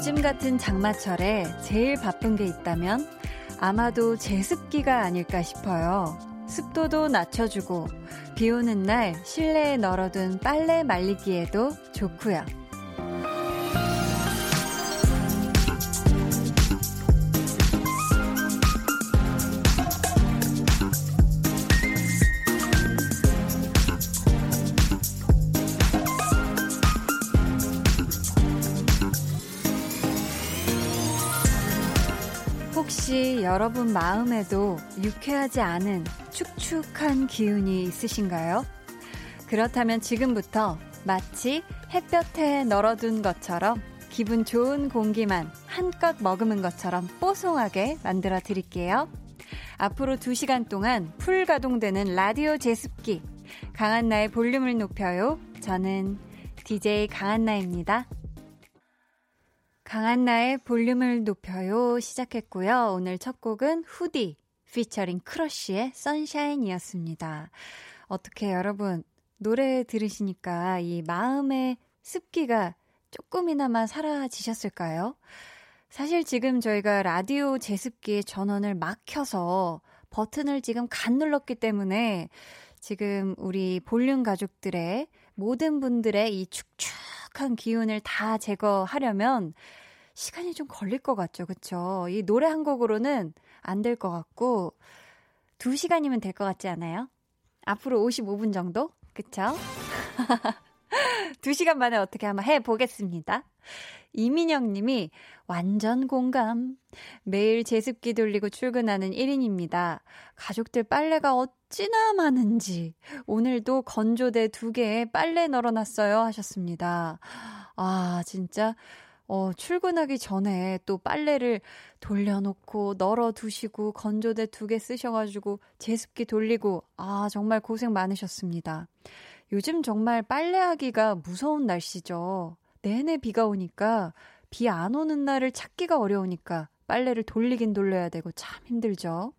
요즘 같은 장마철에 제일 바쁜 게 있다면 아마도 제습기가 아닐까 싶어요. 습도도 낮춰주고 비 오는 날 실내에 널어둔 빨래 말리기에도 좋고요. 여러분 마음에도 유쾌하지 않은 축축한 기운이 있으신가요? 그렇다면 지금부터 마치 햇볕에 널어둔 것처럼 기분 좋은 공기만 한껏 머금은 것처럼 뽀송하게 만들어 드릴게요. 앞으로 2시간 동안 풀 가동되는 라디오 제습기. 강한나의 볼륨을 높여요. 저는 DJ 강한나입니다. 강한나의 볼륨을 높여요 시작했고요. 오늘 첫 곡은 후디 피처링 크러쉬의 Sunshine이었습니다. 어떻게 여러분 노래 들으시니까 이 마음의 습기가 조금이나마 사라지셨을까요? 사실 지금 저희가 라디오 제습기 전원을 막 켜서 버튼을 지금 갓 눌렀기 때문에 지금 우리 볼륨 가족들의 모든 분들의 이 축축한 기운을 다 제거하려면 시간이 좀 걸릴 것 같죠. 그쵸? 이 노래 한 곡으로는 안 될 것 같고, 2시간이면 될 것 같지 않아요? 앞으로 55분 정도? 그쵸? 2시간 만에 어떻게 한번 해보겠습니다. 이민영 님이 완전 공감. 매일 제습기 돌리고 출근하는 1인입니다. 가족들 빨래가 어찌나 많은지. 오늘도 건조대 두 개에 빨래 널어놨어요. 하셨습니다. 아, 진짜. 어, 출근하기 전에 또 빨래를 돌려놓고 널어 두시고 건조대 두 개 쓰셔가지고 제습기 돌리고, 아, 정말 고생 많으셨습니다. 요즘 정말 빨래하기가 무서운 날씨죠. 내내 비가 오니까 비 안 오는 날을 찾기가 어려우니까 빨래를 돌리긴 돌려야 되고 참 힘들죠.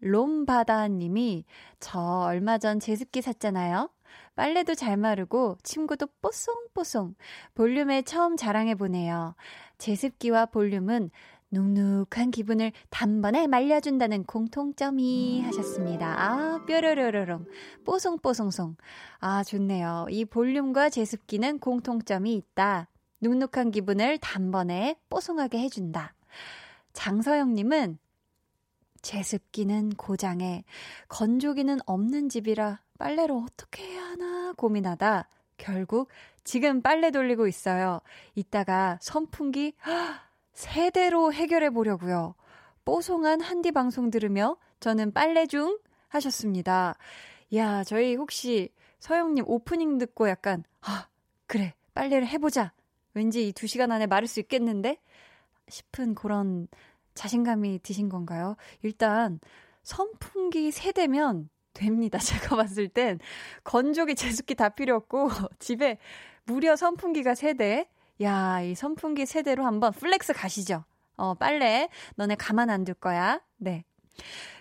롬바다 님이 저 얼마 전 제습기 샀잖아요. 빨래도 잘 마르고 침구도 뽀송뽀송. 볼륨에 처음 자랑해보네요. 제습기와 볼륨은 눅눅한 기분을 단번에 말려준다는 공통점이 하셨습니다. 아, 뾰로로로롱. 뽀송뽀송송. 아, 좋네요. 이 볼륨과 제습기는 공통점이 있다. 눅눅한 기분을 단번에 뽀송하게 해준다. 장서영님은 제습기는 고장에 건조기는 없는 집이라 빨래를 어떻게 해야 하나 고민하다 결국 지금 빨래 돌리고 있어요. 이따가 선풍기 세대로 해결해 보려고요. 뽀송한 한디 방송 들으며 저는 빨래 중 하셨습니다. 야, 저희 혹시 서영님 오프닝 듣고 약간 아, 그래. 빨래를 해보자. 왠지 이 두 시간 안에 마를 수 있겠는데? 싶은 그런 자신감이 드신 건가요? 일단 선풍기 세대면 됩니다. 제가 봤을 땐 건조기, 제습기 다 필요 없고 집에 무려 선풍기가 세대. 야, 이 선풍기 세대로 한번 flex 가시죠. 어, 빨래 너네 가만 안 둘 거야. 네.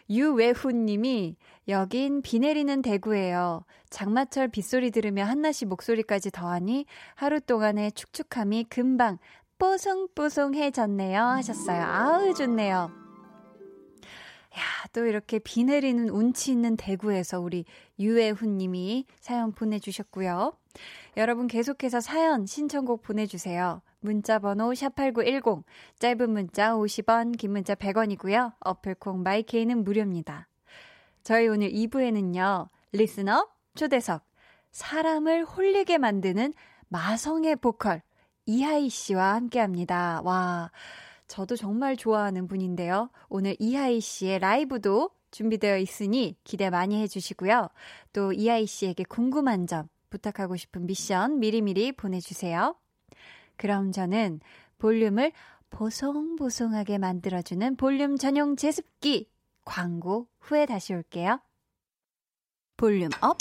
유외훈 님이 여긴 비 내리는 대구예요. 장마철 빗소리 들으며 한나 씨 목소리까지 더하니 하루 동안의 축축함이 금방 뽀송뽀송해졌네요 하셨어요. 아우 좋네요. 야, 또 이렇게 비 내리는 운치 있는 대구에서 우리 유애훈 님이 사연 보내주셨고요. 여러분 계속해서 사연, 신청곡 보내주세요. 문자 번호 샵8910, 짧은 문자 50원, 긴 문자 100원이고요. 어플콩 마이케이는 무료입니다. 저희 오늘 2부에는요, listener, 초대석, 사람을 홀리게 만드는 마성의 보컬, 이하이 씨와 함께 합니다. 와, 저도 정말 좋아하는 분인데요. 오늘 이하이 씨의 라이브도 준비되어 있으니 기대 많이 해주시고요. 또 이하이 씨에게 궁금한 점, 부탁하고 싶은 미션 미리미리 보내주세요. 그럼 저는 볼륨을 보송보송하게 만들어주는 볼륨 전용 제습기 광고 후에 다시 올게요. volume up,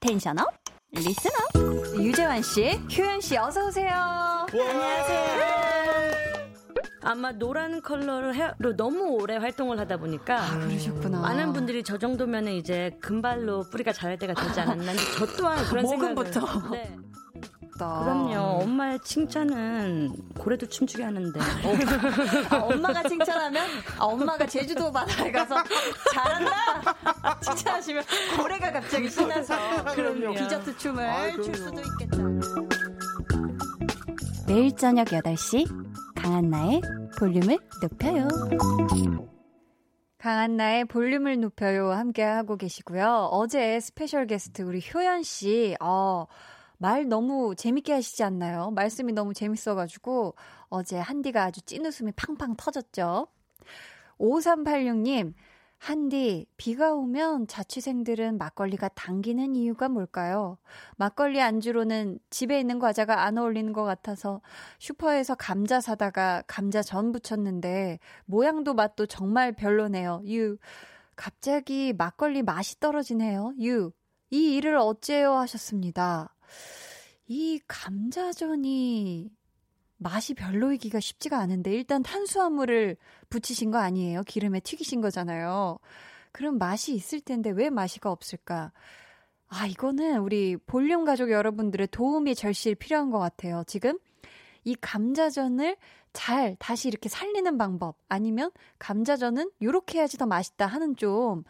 tension up, listen up. 유재환 씨, 효연 씨 어서 오세요. 안녕하세요. 아마 노란 컬러를 헤어로 너무 오래 활동을 하다 보니까 아, 그러셨구나. 많은 분들이 저 정도면은 이제 금발로 뿌리가 자랄 때가 되지 않았나. 저 또한 그런 목금부터. 생각을. 네. 그럼요. 엄마의 칭찬은 고래도 춤추게 하는데. 아, 엄마가 칭찬하면 아, 엄마가 제주도 바다에 가서 잘한다 칭찬하시면 고래가 갑자기 신나서 그럼요. 디저트 춤을 아, 출 수도 있겠다. 매일 저녁 8시 강한나의 볼륨을 높여요. 강한나의 볼륨을 높여요 함께 하고 계시고요. 어제 special guest 우리 효연 씨, 어, 말 너무 재밌게 하시지 않나요? 말씀이 너무 재밌어가지고 어제 한디가 아주 찐 웃음이 팡팡 터졌죠. 5386님, 한디, 비가 오면 자취생들은 막걸리가 당기는 이유가 뭘까요? 막걸리 안주로는 집에 있는 과자가 안 어울리는 것 같아서 슈퍼에서 감자 사다가 감자 전 부쳤는데 모양도 맛도 정말 별로네요. 유. 갑자기 막걸리 맛이 떨어지네요. 유. 이 일을 어째요 하셨습니다. 이 감자전이 맛이 별로이기가 쉽지가 않은데 일단 탄수화물을 붙이신 거 아니에요? 기름에 튀기신 거잖아요. 그럼 맛이 있을 텐데 왜 맛이가 없을까? 아, 이거는 우리 볼륨 가족 여러분들의 도움이 절실 필요한 것 같아요. 지금 이 감자전을 잘 다시 이렇게 살리는 방법 아니면 감자전은 요렇게 해야지 더 맛있다 하는 좀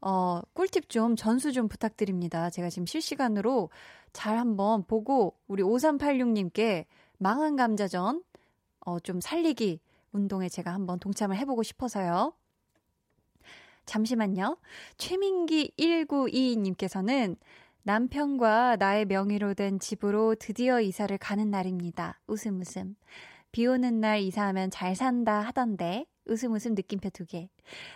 어, 꿀팁 좀 전수 좀 부탁드립니다. 제가 지금 실시간으로 잘 한번 보고 우리 5386님께 망한 감자전 어, 좀 살리기 운동에 제가 한번 동참을 해보고 싶어서요. 잠시만요. 최민기 1922님께서는 남편과 나의 명의로 된 집으로 드디어 이사를 가는 날입니다. 웃음 웃음. 비 오는 날 이사하면 잘 산다 하던데 웃음 웃음 느낌표 두 개.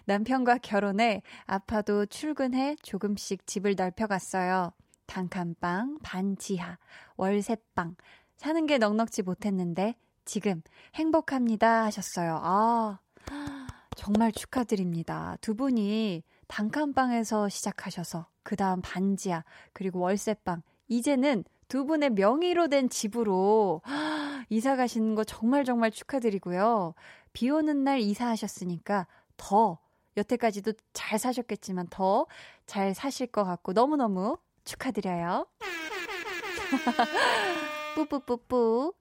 남편과 결혼해 아파도 출근해 조금씩 집을 넓혀갔어요. 단칸방, 반지하, 월세방. 사는 게 넉넉지 못했는데 지금 행복합니다 하셨어요. 아, 정말 축하드립니다. 두 분이 단칸방에서 시작하셔서 그 다음 반지하 그리고 월세방 이제는 두 분의 명의로 된 집으로 이사 가시는 거 정말 정말 축하드리고요. 비 오는 날 이사하셨으니까 더 여태까지도 잘 사셨겠지만 더 잘 사실 것 같고 너무너무 축하드려요. 뿌뿌뿌뿌.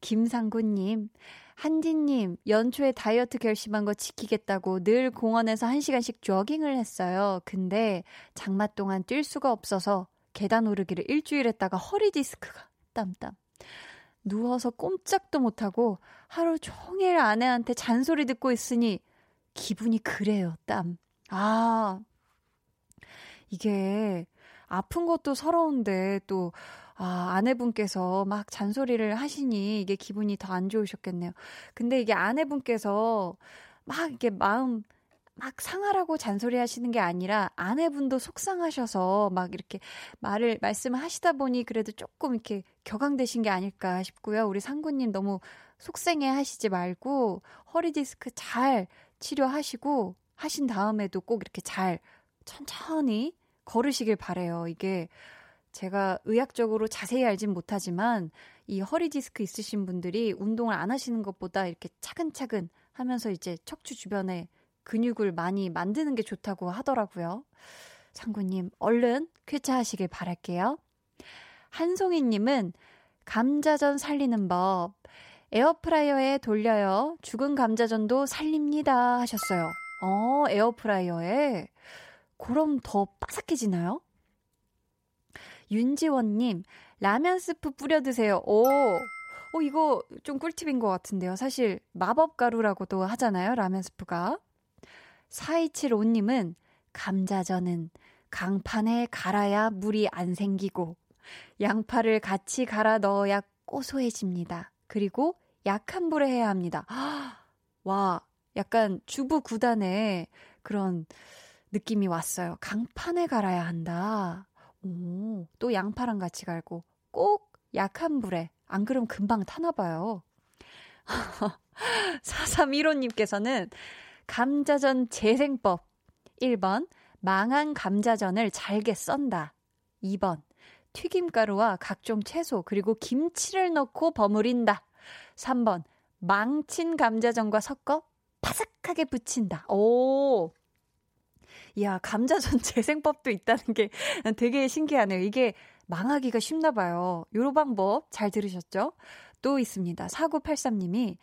김상구님, 한디님, 연초에 다이어트 결심한 거 지키겠다고 늘 공원에서 한 시간씩 조깅을 했어요. 근데 장마 동안 뛸 수가 없어서 계단 오르기를 일주일 했다가 허리 디스크가 땀땀. 누워서 꼼짝도 못하고 하루 종일 아내한테 잔소리 듣고 있으니 기분이 그래요, 땀. 아, 이게 아픈 것도 서러운데 또, 아, 아내분께서 막 잔소리를 하시니 이게 기분이 더 안 좋으셨겠네요. 근데 이게 아내분께서 막 이게 마음 막 상하라고 잔소리 하시는 게 아니라 아내분도 속상하셔서 막 이렇게 말을 말씀을 하시다 보니 그래도 조금 이렇게 격앙되신 게 아닐까 싶고요. 우리 상구님 너무 속생해 하시지 말고 허리 디스크 잘 치료하시고 하신 다음에도 꼭 이렇게 잘 천천히 걸으시길 바래요. 이게 제가 의학적으로 자세히 알진 못하지만 이 허리 디스크 있으신 분들이 운동을 안 하시는 것보다 이렇게 차근차근 하면서 이제 척추 주변에 근육을 많이 만드는 게 좋다고 하더라고요. 상구님, 얼른 쾌차하시길 바랄게요. 한송이님은 감자전 살리는 법. 에어프라이어에 돌려요. 죽은 감자전도 살립니다. 하셨어요. 어, 에어프라이어에. 그럼 더 바삭해지나요? 윤지원님, 라면 스프 뿌려 드세요. 오, 어, 이거 좀 꿀팁인 것 같은데요. 사실 마법 가루라고도 하잖아요. 라면 스프가. 4275님은 감자전은 강판에 갈아야 물이 안 생기고 양파를 같이 갈아 넣어야 고소해집니다. 그리고 약한 불에 해야 합니다. 와, 약간 주부 구단의 그런 느낌이 왔어요. 강판에 갈아야 한다. 오, 또 양파랑 같이 갈고 꼭 약한 불에 안 그럼 금방 타나 봐요. 4315님께서는 감자전 재생법 1번 망한 감자전을 잘게 썬다. 2번 튀김가루와 각종 채소 그리고 김치를 넣고 버무린다. 3번 망친 감자전과 섞어 바삭하게 붙인다. 오, 이 야, 감자전 재생법도 있다는 게 되게 신기하네요. 이게 망하기가 쉽나 봐요. 요런 방법 잘 들으셨죠? 또 있습니다. 4983님이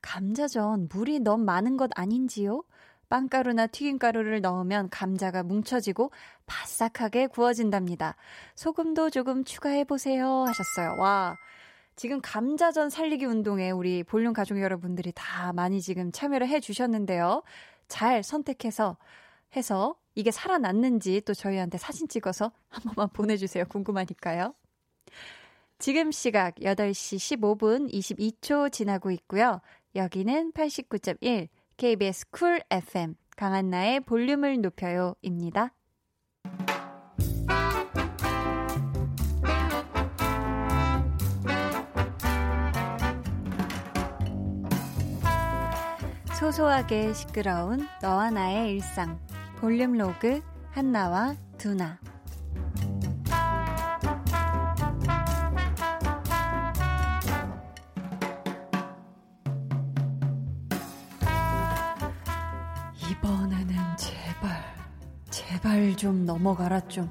감자전 물이 너무 많은 것 아닌지요? 빵가루나 튀김가루를 넣으면 감자가 뭉쳐지고 바싹하게 구워진답니다. 소금도 조금 추가해보세요. 하셨어요. 와. 지금 감자전 살리기 운동에 우리 볼륨 가족 여러분들이 다 많이 지금 참여를 해 주셨는데요. 잘 선택해서 해서 이게 살아났는지 또 저희한테 사진 찍어서 한 번만 보내주세요. 궁금하니까요. 지금 시각 8시 15분 22초 지나고 있고요. 여기는 89.1 KBS 쿨 FM 강한나의 볼륨을 높여요입니다. 소소하게 시끄러운 너와 나의 일상 볼륨 로그 한나와 두나 이번에는 제발, 제발 좀 넘어가라 좀.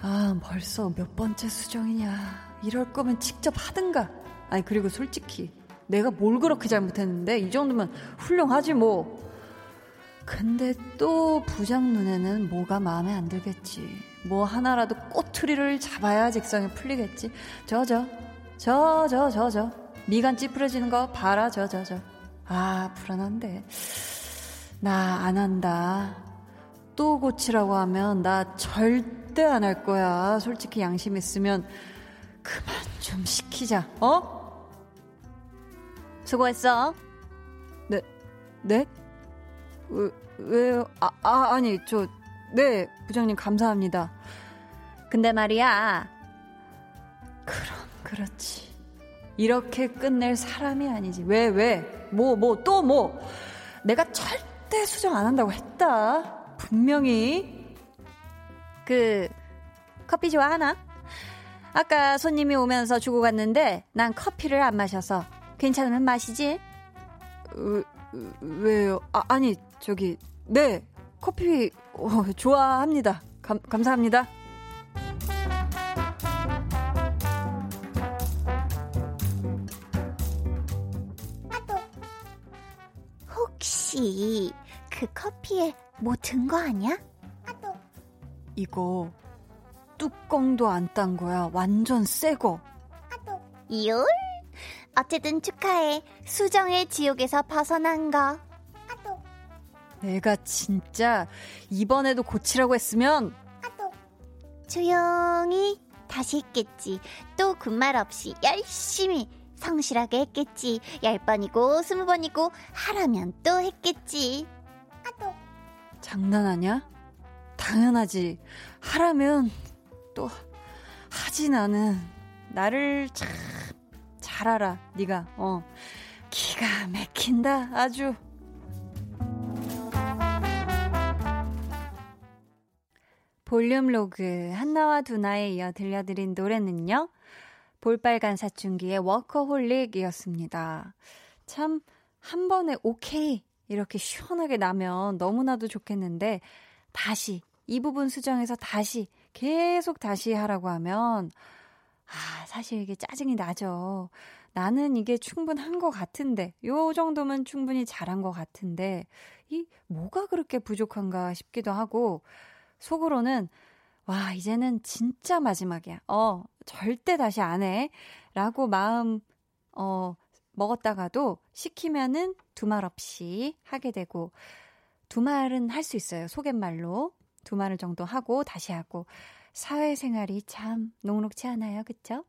아, 벌써 몇 번째 수정이냐. 이럴 거면 직접 하든가. 아니, 그리고 솔직히, 내가 뭘 그렇게 잘못했는데, 이 정도면 훌륭하지 뭐. 근데 또 부장 눈에는 뭐가 마음에 안 들겠지. 뭐 하나라도 꼬투리를 잡아야 직성이 풀리겠지. 저, 저, 저, 저, 저, 저. 미간 찌푸려지는 거 봐라, 저, 저, 저. 아, 불안한데. 나 안 한다. 또 고치라고 하면 나 절대 안 할 거야. 솔직히 양심 있으면 그만 좀 시키자. 어? 수고했어. 네, 네? 왜, 왜요? 아, 아, 아니, 저, 네, 부장님 감사합니다. 근데 말이야. 그럼, 그렇지. 이렇게 끝낼 사람이 아니지. 왜, 왜? 뭐, 뭐, 또 뭐. 내가 절대 수정 안 한다고 했다. 분명히. 그, 커피 좋아하나? 아까 손님이 오면서 주고 갔는데 난 커피를 안 마셔서 괜찮으면 마시지? 왜, 왜요? 아, 아니, 저기, 네, 커피 어, 좋아합니다. 감, 감사합니다. 혹시 그 커피에 뭐 든 거 아니야? 이거 뚜껑도 안 딴 거야. 완전 새 거. 이올? 어쨌든 축하해. 수정의 지옥에서 벗어난 거. 내가 진짜 이번에도 고치라고 했으면 아도. 조용히 다시 했겠지. 또 군말 없이 열심히 성실하게 했겠지. 열 번이고 스무 번이고 하라면 또 했겠지. 아도. 장난하냐? 당연하지. 하라면 또 하지 나는 나를 참 잘 알아. 네가 어 기가 막힌다 아주. 볼륨 로그 한나와 두나에 이어 들려드린 노래는요. 볼빨간 사춘기의 워커홀릭이었습니다. 참, 한 번에 오케이! 이렇게 시원하게 나면 너무나도 좋겠는데, 다시, 이 부분 수정해서 다시, 계속 다시 하라고 하면, 아, 사실 이게 짜증이 나죠. 나는 이게 충분한 것 같은데, 요 정도면 충분히 잘한 것 같은데, 이, 뭐가 그렇게 부족한가 싶기도 하고, 속으로는, 와, 이제는 진짜 마지막이야. 어, 절대 다시 안 해. 라고 마음, 어, 먹었다가도 시키면은 두말 없이 하게 되고, 두 말은 할 수 있어요. 속갯말로. 두 말을 정도 하고, 다시 하고. 사회생활이 참 녹록치 않아요. 그쵸?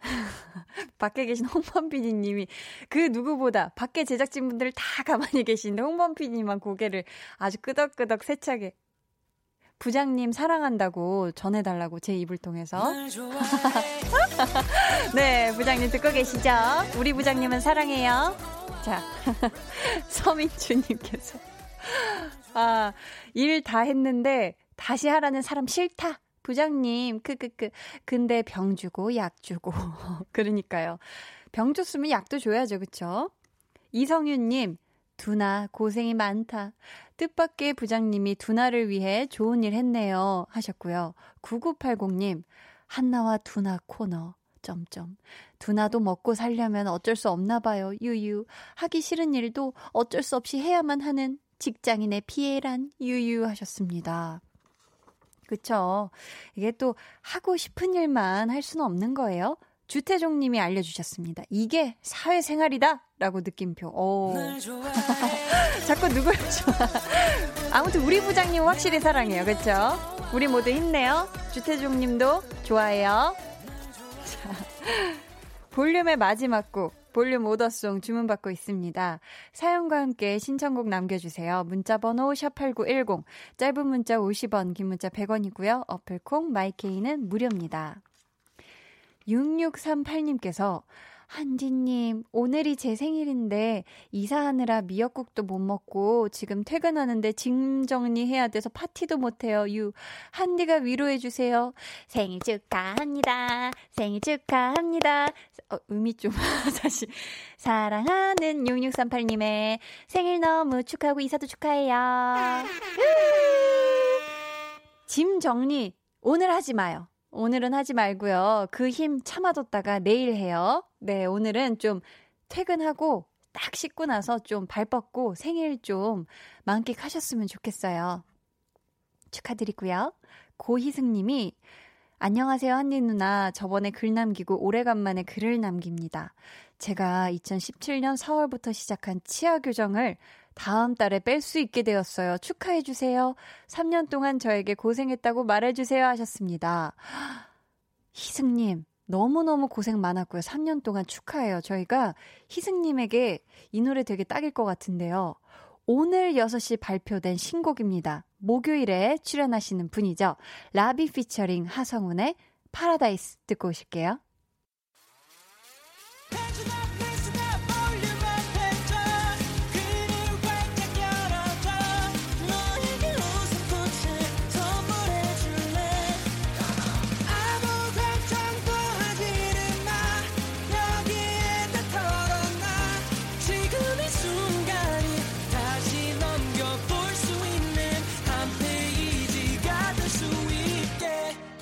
밖에 계신 홍범 PD님이 그 누구보다 밖에 제작진분들 다 가만히 계신데 홍범 PD님만 고개를 아주 끄덕끄덕 세차게 부장님 사랑한다고 전해달라고 제 입을 통해서. 네, 부장님 듣고 계시죠? 우리 부장님은 사랑해요. 자, 서민주님께서. 아, 일 다 했는데 다시 하라는 사람 싫다. 부장님, 크크크. 근데 병 주고 약 주고. 그러니까요. 병 줬으면 약도 줘야죠, 그쵸? 이성윤님, 두나 고생이 많다. 뜻밖의 부장님이 두나를 위해 좋은 일 했네요. 하셨고요. 9980님, 한나와 두나 코너. 점점. 두나도 먹고 살려면 어쩔 수 없나 봐요. 유유. 하기 싫은 일도 어쩔 수 없이 해야만 하는 직장인의 피해란 유유 하셨습니다. 그쵸. 이게 또 하고 싶은 일만 할 수는 없는 거예요. 주태종 님이 알려주셨습니다. 이게 사회생활이다! 라고 느낌표. 오. 자꾸 누굴 좋아. 아무튼 우리 부장님 확실히 사랑해요. 그쵸? 우리 모두 힘내요. 주태종 님도 좋아해요. 자, 볼륨의 마지막 곡. 볼륨 오더송 주문받고 있습니다. 사연과 함께 신청곡 남겨주세요. 문자번호 샵8910, 짧은 문자 50원, 긴 문자 100원이고요. 어플콩, 마이케이는 무료입니다. 6638님께서 한지님, 오늘이 제 생일인데 이사하느라 미역국도 못 먹고 지금 퇴근하는데 짐 정리해야 돼서 파티도 못 해요. 유, 한디가 위로해 주세요. 생일 축하합니다. 생일 축하합니다. 어, 의미 좀 다시. 사랑하는 6638님의 생일 너무 축하하고 이사도 축하해요. 짐 정리 오늘 하지 마요. 오늘은 하지 말고요. 그 힘 참아뒀다가 내일 해요. 네, 오늘은 좀 퇴근하고 딱 씻고 나서 좀 발 뻗고 생일 좀 만끽하셨으면 좋겠어요. 축하드리고요. 고희승 님이 안녕하세요, 한니 누나. 저번에 글 남기고 오래간만에 글을 남깁니다. 제가 2017년 4월부터 시작한 치아 교정을 다음 달에 뺄 수 있게 되었어요. 축하해주세요. 3년 동안 저에게 고생했다고 말해주세요 하셨습니다. 희승님, 너무너무 고생 많았고요. 3년 동안 축하해요. 저희가 희승님에게 이 노래 되게 딱일 것 같은데요. 오늘 6시 발표된 신곡입니다. 목요일에 출연하시는 분이죠. 라비 피처링 하성운의 파라다이스 듣고 오실게요.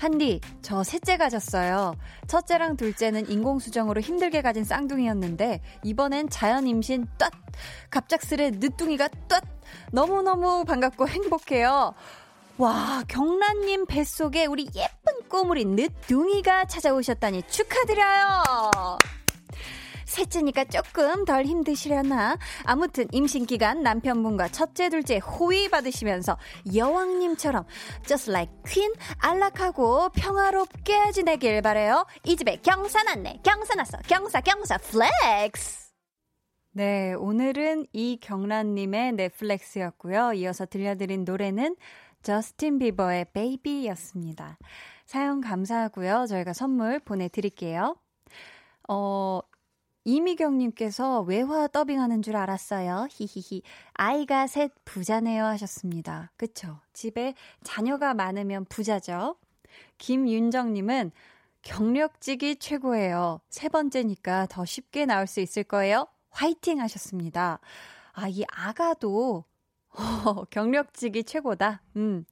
한디, 저 셋째 가졌어요. 첫째랑 둘째는 인공수정으로 힘들게 가진 쌍둥이였는데, 이번엔 자연 임신 ጧ! 갑작스레 늦둥이가 ጧ! 너무너무 반갑고 행복해요. 와, 경란님 뱃속에 우리 예쁜 꼬물이 늦둥이가 찾아오셨다니 축하드려요! 셋째니까 조금 덜 힘드시려나? 아무튼 임신 기간 남편분과 첫째, 둘째 호의 받으시면서 여왕님처럼 just like queen 안락하고 평화롭게 지내길 바래요. 이 집에 경사 났네. 경사 났어. 경사 경사 flex. 네, 오늘은 이경란님의 네 flex였고요. 이어서 들려드린 노래는 저스틴 비버의 Baby였습니다. 사연 감사하고요. 저희가 선물 보내드릴게요. 어, 이미경님께서 외화 더빙하는 줄 알았어요. 히히히. 아이가 셋 부자네요 하셨습니다. 그쵸? 집에 자녀가 많으면 부자죠. 김윤정님은 경력직이 최고예요. 세 번째니까 더 쉽게 나올 수 있을 거예요. 화이팅 하셨습니다. 아, 이 아가도 어, 경력직이 최고다. 음.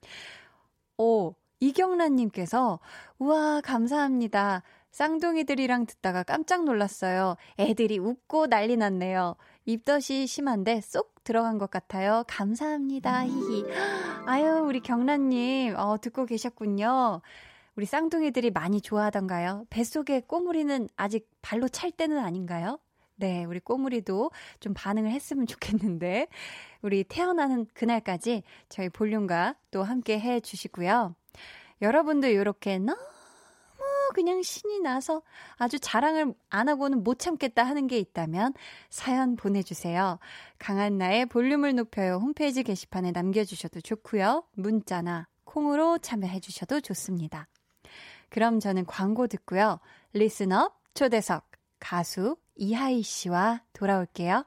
오, 이경란님께서, 우와, 감사합니다. 쌍둥이들이랑 듣다가 깜짝 놀랐어요. 애들이 웃고 난리 났네요. 입덧이 심한데 쏙 들어간 것 같아요. 감사합니다. 히히. 아유, 우리 경란님, 어, 듣고 계셨군요. 우리 쌍둥이들이 많이 좋아하던가요? 뱃속에 꼬물이는 아직 발로 찰 때는 아닌가요? 네, 우리 꼬물이도 좀 반응을 했으면 좋겠는데, 우리 태어나는 그날까지 저희 볼륨과 또 함께 해 주시고요. 여러분도 이렇게 너무 그냥 신이 나서 아주 자랑을 안 하고는 못 참겠다 하는 게 있다면 사연 보내주세요. 강한 나의 볼륨을 높여요 홈페이지 게시판에 남겨주셔도 좋고요. 문자나 콩으로 참여해 주셔도 좋습니다. 그럼 저는 광고 듣고요. 리스너 초대석 가수 이하이 씨와 돌아올게요.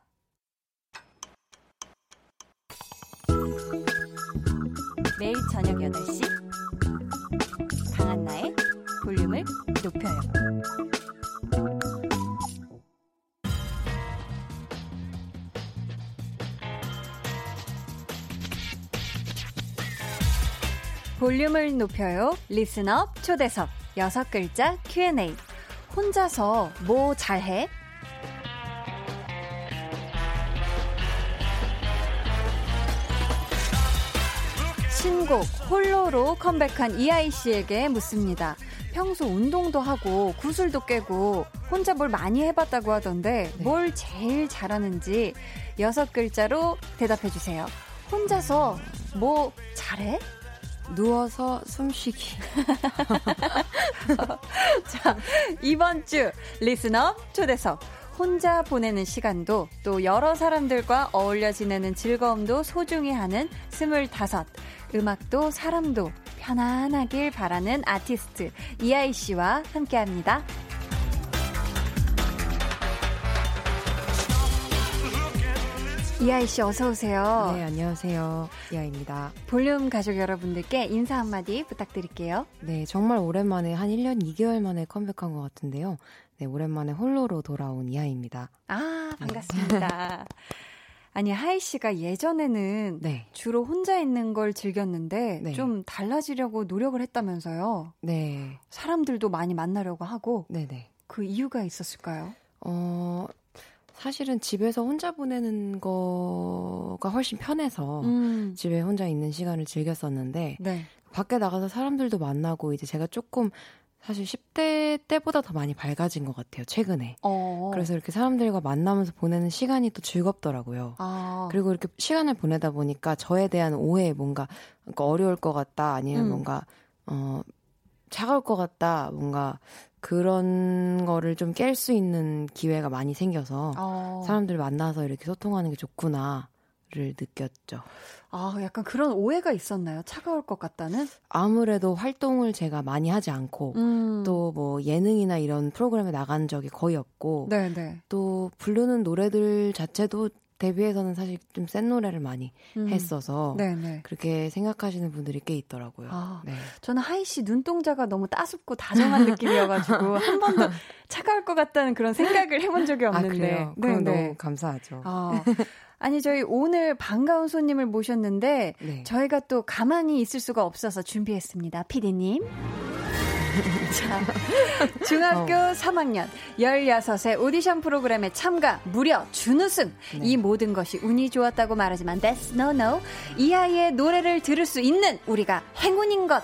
매일 저녁 8시 강한나의 볼륨을 높여요. 볼륨을 높여요. 리스업 초대석 여섯 글자 Q&A. 혼자서 뭐 잘해? 신곡 홀로로 컴백한 이하이 씨에게 묻습니다. 평소 운동도 하고 구슬도 깨고 혼자 뭘 많이 해봤다고 하던데 네. 뭘 제일 잘하는지 여섯 글자로 대답해 주세요. 혼자서 뭐 잘해? 누워서 숨쉬기. 자, 이번 주 리스너 초대석. 혼자 보내는 시간도 또 여러 사람들과 어울려 지내는 즐거움도 소중히 하는 스물다섯. 음악도 사람도 편안하길 바라는 아티스트 이하이 씨와 함께 합니다. 이하이 씨 어서 오세요. 네, 안녕하세요. 이아입니다. 볼륨 가족 여러분들께 인사 한마디 부탁드릴게요. 네, 정말 오랜만에 한 1년 2개월 만에 컴백한 것 같은데요. 네, 오랜만에 홀로로 돌아온 이아입니다. 아, 반갑습니다. 아니, 하이 씨가 예전에는 네. 주로 혼자 있는 걸 즐겼는데 네. 좀 달라지려고 노력을 했다면서요. 네. 사람들도 많이 만나려고 하고 네네. 그 이유가 있었을까요? 어, 사실은 집에서 혼자 보내는 거가 훨씬 편해서 음. 집에 혼자 있는 시간을 즐겼었는데 네. 밖에 나가서 사람들도 만나고 이제 제가 조금 사실 10대 때보다 더 많이 밝아진 것 같아요, 최근에. 어. 그래서 이렇게 사람들과 만나면서 보내는 시간이 또 즐겁더라고요. 아. 그리고 이렇게 시간을 보내다 보니까 저에 대한 오해, 뭔가 그러니까 어려울 것 같다, 아니면 음. 뭔가 어 차가울 것 같다, 뭔가 그런 거를 좀 깰 수 있는 기회가 많이 생겨서 어. 사람들 만나서 이렇게 소통하는 게 좋구나 를 느꼈죠. 아, 약간 그런 오해가 있었나요? 차가울 것 같다는? 아무래도 활동을 제가 많이 하지 않고 음. 또뭐 예능이나 이런 프로그램에 나간 적이 거의 없고 네, 네. 또 부르는 노래들 자체도 데뷔해서는 사실 좀 센 노래를 많이 음. 했어서 네, 네. 그렇게 생각하시는 분들이 꽤 있더라고요. 아. 네. 저는 하이 씨 눈동자가 너무 따숩고 다정한 느낌이어가지고 한 번도 차가울 것 같다는 그런 생각을 해본 적이 아 없는데. 그래요? 네, 그럼 네. 너무 감사하죠. 아, 아니 저희 오늘 반가운 손님을 모셨는데 네. 저희가 또 가만히 있을 수가 없어서 준비했습니다. 피디님. 자, 중학교 어. 3학년 16세 오디션 프로그램에 참가 무려 준우승 네. 이 모든 것이 운이 좋았다고 말하지만 that's no no 이 아이의 노래를 들을 수 있는 우리가 행운인 것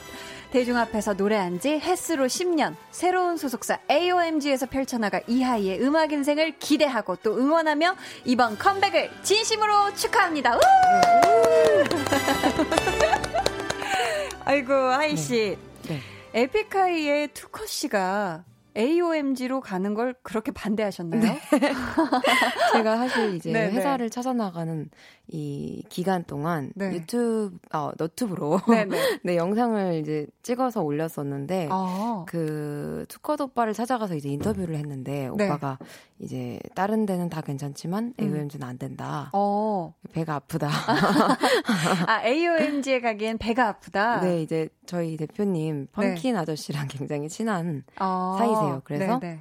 대중 앞에서 노래한 지 햇수로 10년 새로운 소속사 AOMG에서 펼쳐나갈 이하이의 음악 인생을 기대하고 또 응원하며 이번 컴백을 진심으로 축하합니다. 우! 아이고 하이 씨 네. 에픽하이의 투커 씨가 AOMG로 가는 걸 그렇게 반대하셨나요? 제가 사실 이제 네, 네. 회사를 찾아 나가는 이 기간 동안 네. 유튜브 어, 너튜브로 네네. 네, 영상을 이제 찍어서 올렸었는데 아, 그 투컷 오빠를 찾아가서 이제 인터뷰를 했는데 네. 오빠가 이제 다른 데는 다 괜찮지만 음. AOMG는 안 된다. 어. 배가 아프다. 아, AOMG에 가기엔 배가 아프다. 네, 이제 저희 대표님 펑킨 아저씨랑 굉장히 친한 어. 사이세요. 그래서 네네.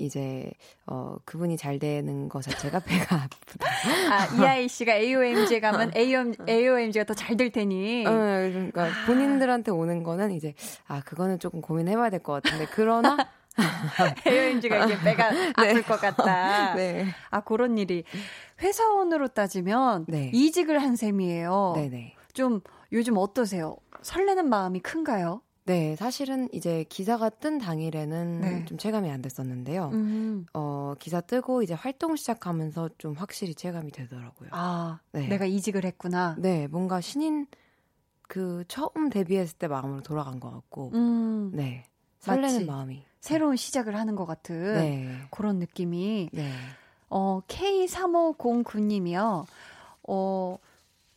이제 어 그분이 잘 되는 것 자체가 배가 아프다. 아, 이하이 씨가 AOMG에 가면 AOM, AOMG가 더 잘 될 테니. 어, 그러니까 본인들한테 오는 거는 이제 아 그거는 조금 고민해봐야 될 것 같은데 그러나 AOMG가 이게 배가 아플 것 같다. 네, 아, 그런 일이. 회사원으로 따지면 네. 이직을 한 셈이에요. 네네. 좀 요즘 어떠세요? 설레는 마음이 큰가요? 네, 사실은 이제 기사가 뜬 당일에는 네. 좀 체감이 안 됐었는데요. 음. 어, 기사 뜨고 이제 활동 시작하면서 좀 확실히 체감이 되더라고요. 아, 네. 내가 이직을 했구나. 네, 뭔가 신인 그 처음 데뷔했을 때 마음으로 돌아간 것 같고, 음. 네, 설레는 마음이. 새로운 시작을 하는 것 같은 네, 그런 느낌이 네, 어, K3509님이요. 어,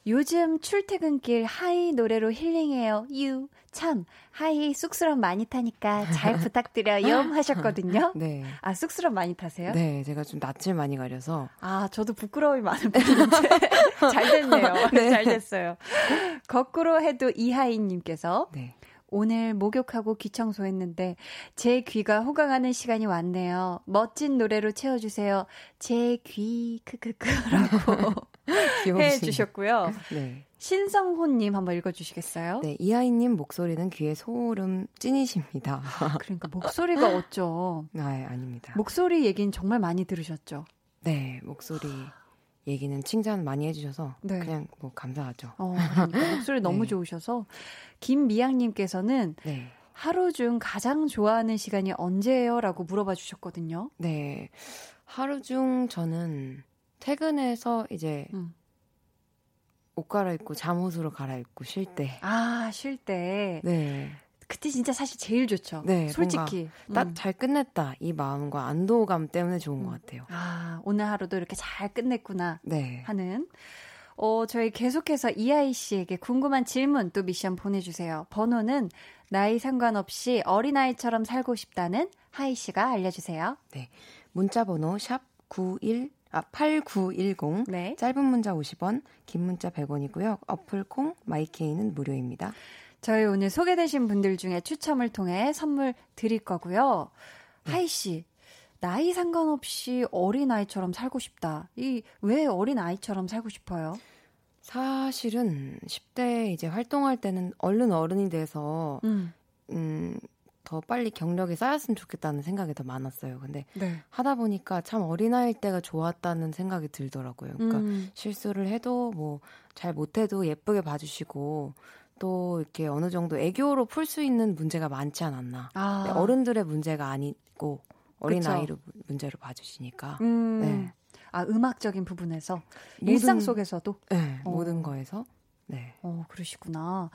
요즘 출퇴근길 하이 노래로 힐링해요. 유. 참, 하이 쑥스러움 많이 타니까 잘 부탁드려요. 하셨거든요. 네. 아, 쑥스러움 많이 타세요? 네, 제가 좀 낯을 많이 가려서. 아, 저도 부끄러움이 많은 편인데. 잘 됐네요. 네. 잘 됐어요. 거꾸로 해도 이하이님께서. 네. 오늘 목욕하고 귀 청소했는데 제 귀가 호강하는 시간이 왔네요. 멋진 노래로 채워주세요. 제 귀 크크크라고 해주셨고요. 네. 신성호님 한번 읽어주시겠어요? 네, 이하이님 목소리는 귀에 소름 찐이십니다. 아, 그러니까 목소리가 어쩌? 아, 아닙니다. 목소리 얘기는 정말 많이 들으셨죠? 네, 목소리. 얘기는 칭찬 많이 해주셔서 네. 그냥 뭐 감사하죠. 어, 그러니까 목소리 너무 네. 좋으셔서 김미양님께서는 네. 하루 중 가장 좋아하는 시간이 언제예요?라고 물어봐 주셨거든요. 네, 하루 중 저는 퇴근해서 이제 음. 옷 갈아입고 잠옷으로 갈아입고 쉴 때. 아, 쉴 때. 네. 그때 진짜 사실 제일 좋죠. 네, 솔직히 딱잘 음. 끝냈다 이 마음과 안도감 때문에 좋은 음. 것 같아요. 아 오늘 하루도 이렇게 잘 끝냈구나 네. 하는. 어 저희 계속해서 이하이 씨에게 궁금한 질문 또 미션 보내주세요. 번호는 나이 상관없이 어린 아이처럼 살고 싶다는 하이 씨가 알려주세요. 네, 문자 번호 샵 91. 아, 8910. 네. 짧은 문자 50원, 긴 문자 100원이고요. 어플 콩, 마이케이는 무료입니다. 저희 오늘 소개되신 분들 중에 추첨을 통해 선물 드릴 거고요. 네. 하이 씨, 나이 상관없이 어린 아이처럼 살고 싶다. 이 왜 어린 아이처럼 살고 싶어요? 사실은 10대 이제 활동할 때는 얼른 어른이 돼서 음, 음 더 빨리 경력이 쌓였으면 좋겠다는 생각이 더 많았어요. 근데 네. 하다 보니까 참 어린아이일 때가 좋았다는 생각이 들더라고요. 그러니까 음. 실수를 해도 뭐 잘 못해도 예쁘게 봐주시고 또 이렇게 어느 정도 애교로 풀 수 있는 문제가 많지 않았나. 아. 어른들의 문제가 아니고 어린 아이로 문제를 봐주시니까. 음. 네. 아 음악적인 부분에서 모든, 일상 속에서도 네, 어. 모든 거에서. 네. 어 그러시구나.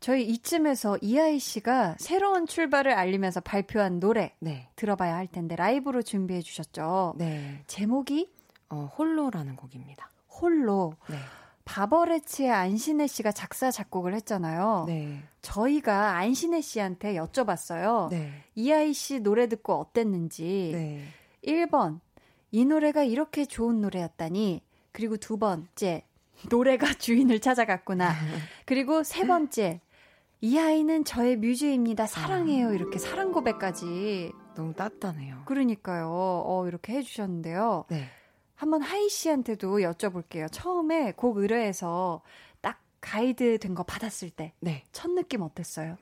저희 이쯤에서 이하이 씨가 새로운 출발을 알리면서 발표한 노래 네. 들어봐야 할 텐데 라이브로 준비해 주셨죠. 네. 제목이 어, 홀로라는 곡입니다. 홀로. 네. 바버레치의 안신혜 씨가 작사 작곡을 했잖아요. 네. 저희가 안신혜 씨한테 여쭤봤어요. 네. 이하이 씨 노래 듣고 어땠는지. 네. 1번 이 노래가 이렇게 좋은 노래였다니. 그리고 두 번째 노래가 주인을 찾아갔구나. 그리고 세 번째 이 아이는 저의 뮤즈입니다. 사랑해요. 이렇게 사랑 고백까지. 너무 따뜻하네요. 그러니까요. 어, 이렇게 해주셨는데요. 네. 한번 하이 씨한테도 여쭤볼게요. 처음에 곡 의뢰해서 딱 가이드 된 거 받았을 때. 네. 첫 느낌 어땠어요?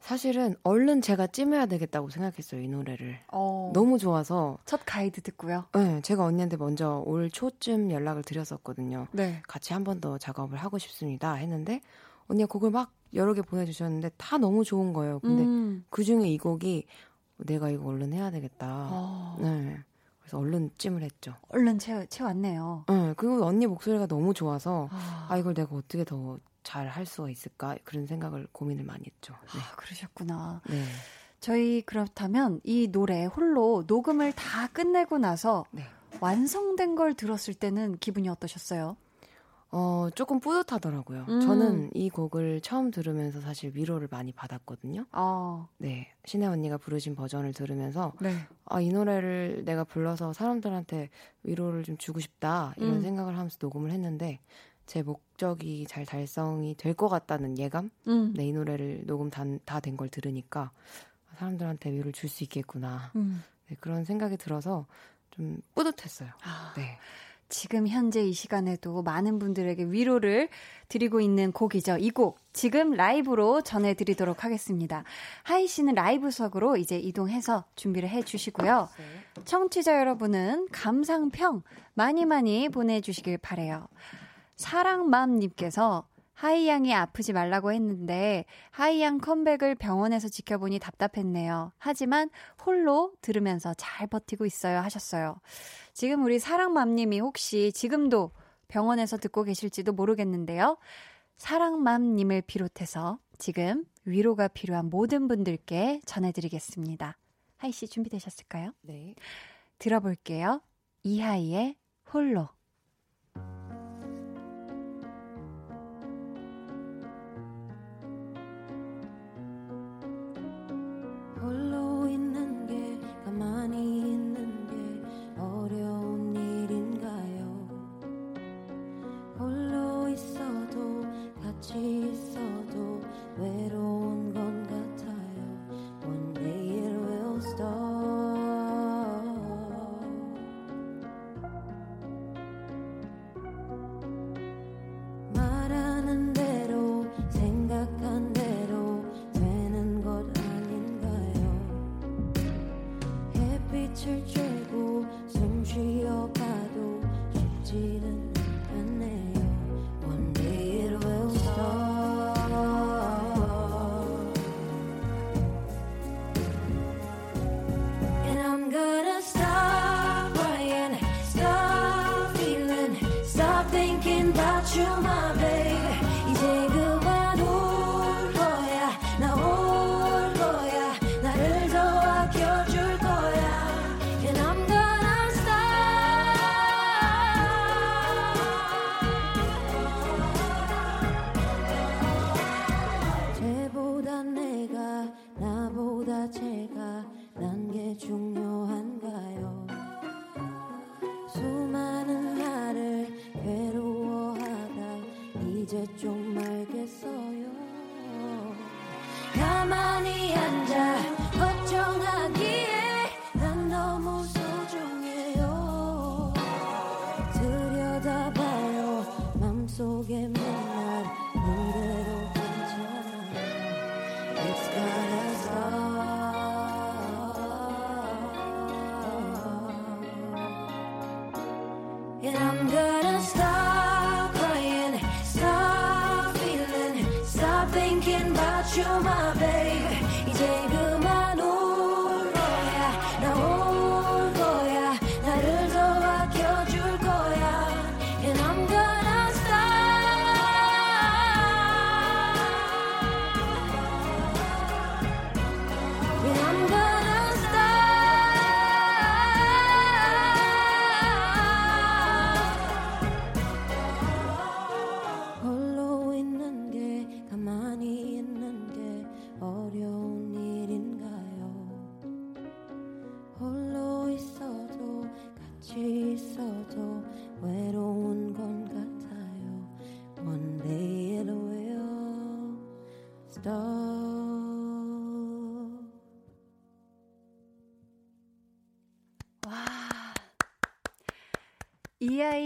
사실은 얼른 제가 찜해야 되겠다고 생각했어요, 이 노래를. 어. 너무 좋아서. 첫 가이드 듣고요? 네, 제가 언니한테 먼저 올 초쯤 연락을 드렸었거든요. 네. 같이 한 번 더 작업을 하고 싶습니다. 했는데, 언니가 곡을 막 여러 개 보내주셨는데, 다 너무 좋은 거예요. 근데 음. 그 중에 이 곡이 내가 이거 얼른 해야 되겠다. 어. 네. 그래서 얼른 찜을 했죠. 얼른 채, 채웠네요. 네, 그리고 언니 목소리가 너무 좋아서 아, 아 이걸 내가 어떻게 더 잘 할 수가 있을까 그런 생각을 고민을 많이 했죠. 네. 아, 그러셨구나. 네. 저희 그렇다면 이 노래 홀로 녹음을 다 끝내고 나서 네. 완성된 걸 들었을 때는 기분이 어떠셨어요? 어, 조금 뿌듯하더라고요. 음. 저는 이 곡을 처음 들으면서 사실 위로를 많이 받았거든요. 아. 네. 신혜 언니가 부르신 버전을 들으면서 네. 아, 이 노래를 내가 불러서 사람들한테 위로를 좀 주고 싶다. 이런 음. 생각을 하면서 녹음을 했는데 제 목적이 잘 달성이 될 것 같다는 예감? 음. 네, 이 노래를 녹음 다 된 걸 들으니까 사람들한테 위로를 줄 수 있겠구나. 음. 네, 그런 생각이 들어서 좀 뿌듯했어요. 아. 네. 지금 현재 이 시간에도 많은 분들에게 위로를 드리고 있는 곡이죠. 이 곡 지금 라이브로 전해드리도록 하겠습니다. 하이 씨는 라이브석으로 이제 이동해서 준비를 해주시고요. 청취자 여러분은 감상평 많이 많이 보내주시길 바래요. 사랑맘님께서 하이양이 아프지 말라고 했는데 하이양 컴백을 병원에서 지켜보니 답답했네요. 하지만 홀로 들으면서 잘 버티고 있어요 하셨어요. 지금 우리 사랑맘님이 혹시 지금도 병원에서 듣고 계실지도 모르겠는데요. 사랑맘님을 비롯해서 지금 위로가 필요한 모든 분들께 전해드리겠습니다. 하이 씨 준비되셨을까요? 네. 들어볼게요. 이하이의 홀로.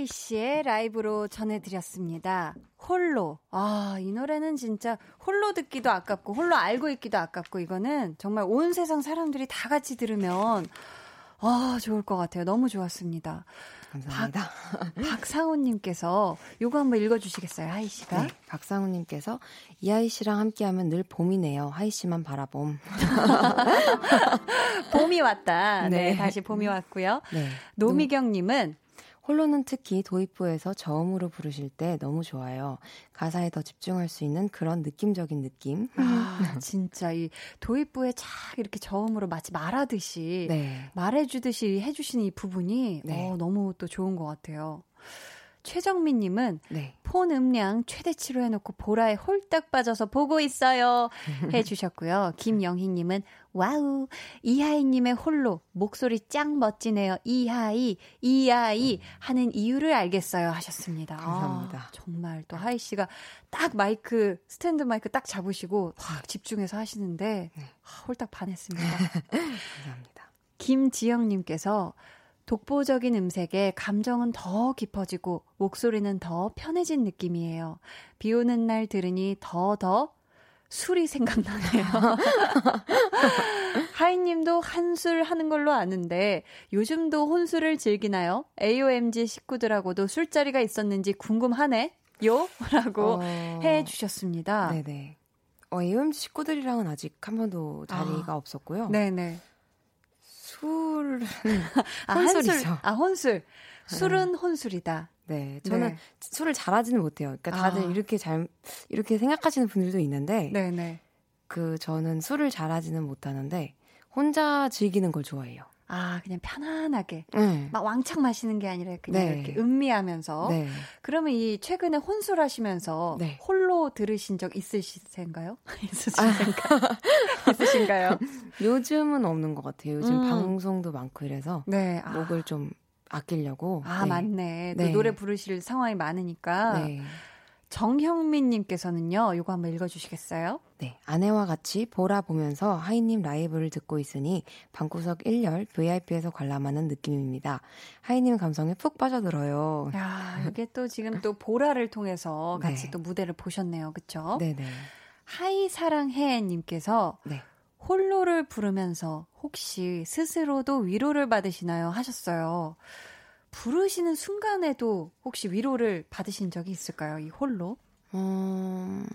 이하이 씨의 라이브로 전해드렸습니다. 홀로. 아, 이 노래는 진짜 홀로 듣기도 아깝고, 홀로 알고 있기도 아깝고, 이거는 정말 온 세상 사람들이 다 같이 들으면, 아, 좋을 것 같아요. 너무 좋았습니다. 감사합니다. 박, 상훈님께서 요거 한번 읽어주시겠어요, 하이 씨가? 네, 박상우님께서 이하이 씨랑 함께하면 늘 봄이네요. 하이 씨만 바라봄. 봄이 왔다. 네, 네. 다시 봄이 왔고요. 네. 노미경님은 홀로는 특히 도입부에서 저음으로 부르실 때 너무 좋아요. 가사에 더 집중할 수 있는 그런 느낌적인 느낌. 아, 진짜 이 도입부에 착 이렇게 저음으로 마치 말하듯이 네. 말해주듯이 해주시는 이 부분이 네. 어, 너무 또 좋은 것 같아요. 최정민 님은 네. 폰 음량 최대치로 해놓고 보라에 홀딱 빠져서 보고 있어요. 해주셨고요. 김영희 님은 wow 이하이님의 홀로 목소리 짱 멋지네요. 이하이 이하이 하는 이유를 알겠어요 하셨습니다. 감사합니다. 아, 정말 또 하이 씨가 딱 마이크 스탠드 마이크 딱 잡으시고 확 집중해서 하시는데 네. 아, 홀딱 반했습니다. 감사합니다. 김지영님께서 독보적인 음색에 감정은 더 깊어지고 목소리는 더 편해진 느낌이에요. 비 오는 날 들으니 더더 술이 생각나네요. 하이님도 한술 하는 걸로 아는데 요즘도 혼술을 즐기나요? AOMG 식구들하고도 술자리가 있었는지 궁금하네. 요? 라고 어, 해 주셨습니다. 네네. 어, AOMG 식구들이랑은 아직 한 번도 자리가 아. 없었고요. 네네. 술은 아, 혼술이죠. 아, 혼술. 술은 혼술이다. 네, 저는 네. 술을 잘하지는 못해요. 그러니까 다들 아. 이렇게 잘 이렇게 생각하시는 분들도 있는데 네네. 그 저는 술을 잘하지는 못하는데 혼자 즐기는 걸 좋아해요. 아, 그냥 편안하게. 네. 막 왕창 마시는 게 아니라 그냥 네. 이렇게 음미하면서. 네. 그러면 이 최근에 혼술하시면서 네. 홀로 들으신 적 있으신가요? 있으신가? 있으신가요? 요즘은 없는 것 같아요. 요즘 음. 방송도 많고 이래서 네. 아, 목을 좀 아끼려고. 아 네. 맞네. 또 네. 노래 부르실 상황이 많으니까. 네. 정형민님께서는요, 이거 한번 읽어주시겠어요? 네. 아내와 같이 보라 보면서 하이님 라이브를 듣고 있으니 방구석 1열 VIP에서 관람하는 느낌입니다. 하이님 감성에 푹 빠져들어요. 야, 이게 또 지금 또 보라를 통해서 같이 네. 또 무대를 보셨네요. 그쵸? 네네. 하이 사랑해님께서 네. 홀로를 부르면서 혹시 스스로도 위로를 받으시나요? 하셨어요. 부르시는 순간에도 혹시 위로를 받으신 적이 있을까요? 이 홀로? 음,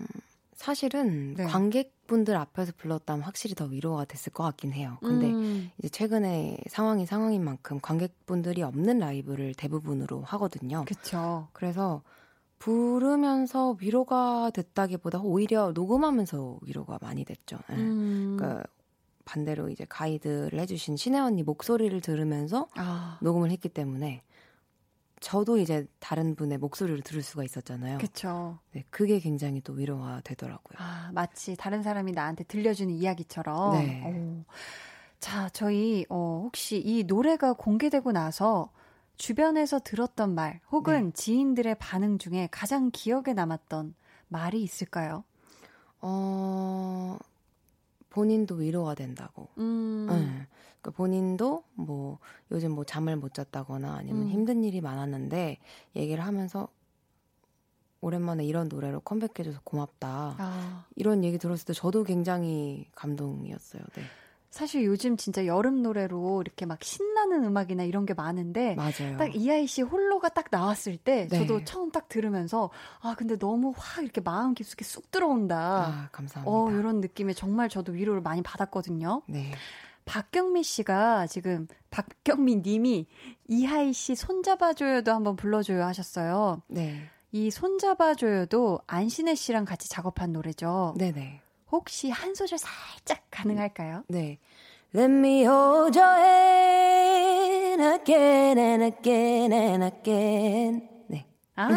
사실은 네. 관객분들 앞에서 불렀다면 확실히 더 위로가 됐을 것 같긴 해요. 근데 음, 이제 최근에 상황이 상황인 만큼 관객분들이 없는 라이브를 대부분으로 하거든요. 그쵸. 그래서 부르면서 위로가 됐다기보다 오히려 녹음하면서 위로가 많이 됐죠. 네. 음. 그러니까 반대로 이제 가이드를 해주신 신혜 언니 목소리를 들으면서 아. 녹음을 했기 때문에 저도 이제 다른 분의 목소리를 들을 수가 있었잖아요. 그렇죠. 네, 그게 굉장히 또 위로가 되더라고요. 아, 마치 다른 사람이 나한테 들려주는 이야기처럼. 네. 오. 자, 저희 어, 혹시 이 노래가 공개되고 나서 주변에서 들었던 말 혹은 네. 지인들의 반응 중에 가장 기억에 남았던 말이 있을까요? 어, 본인도 위로가 된다고. 음. 네. 그러니까 본인도 뭐 요즘 뭐 잠을 못 잤다거나 아니면 음. 힘든 일이 많았는데 얘기를 하면서 오랜만에 이런 노래로 컴백해줘서 고맙다. 아. 이런 얘기 들었을 때 저도 굉장히 감동이었어요. 네. 사실 요즘 진짜 여름 노래로 이렇게 막 신나는 음악이나 이런 게 많은데 맞아요. 딱 이하이 씨 홀로가 딱 나왔을 때 네. 저도 처음 딱 들으면서 아 근데 너무 확 이렇게 마음 깊숙이 쑥 들어온다. 아, 감사합니다. 어 이런 느낌에 정말 저도 위로를 많이 받았거든요. 네. 박경미 씨가 지금 박경미 님이 이하이 씨 손잡아줘요도 한번 불러줘요 하셨어요. 네. 이 손잡아줘요도 안신혜 씨랑 같이 작업한 노래죠. 네네. 혹시 한 소절 살짝 가능할까요? 네. Let me hold your hand again and again and again. 네. 아,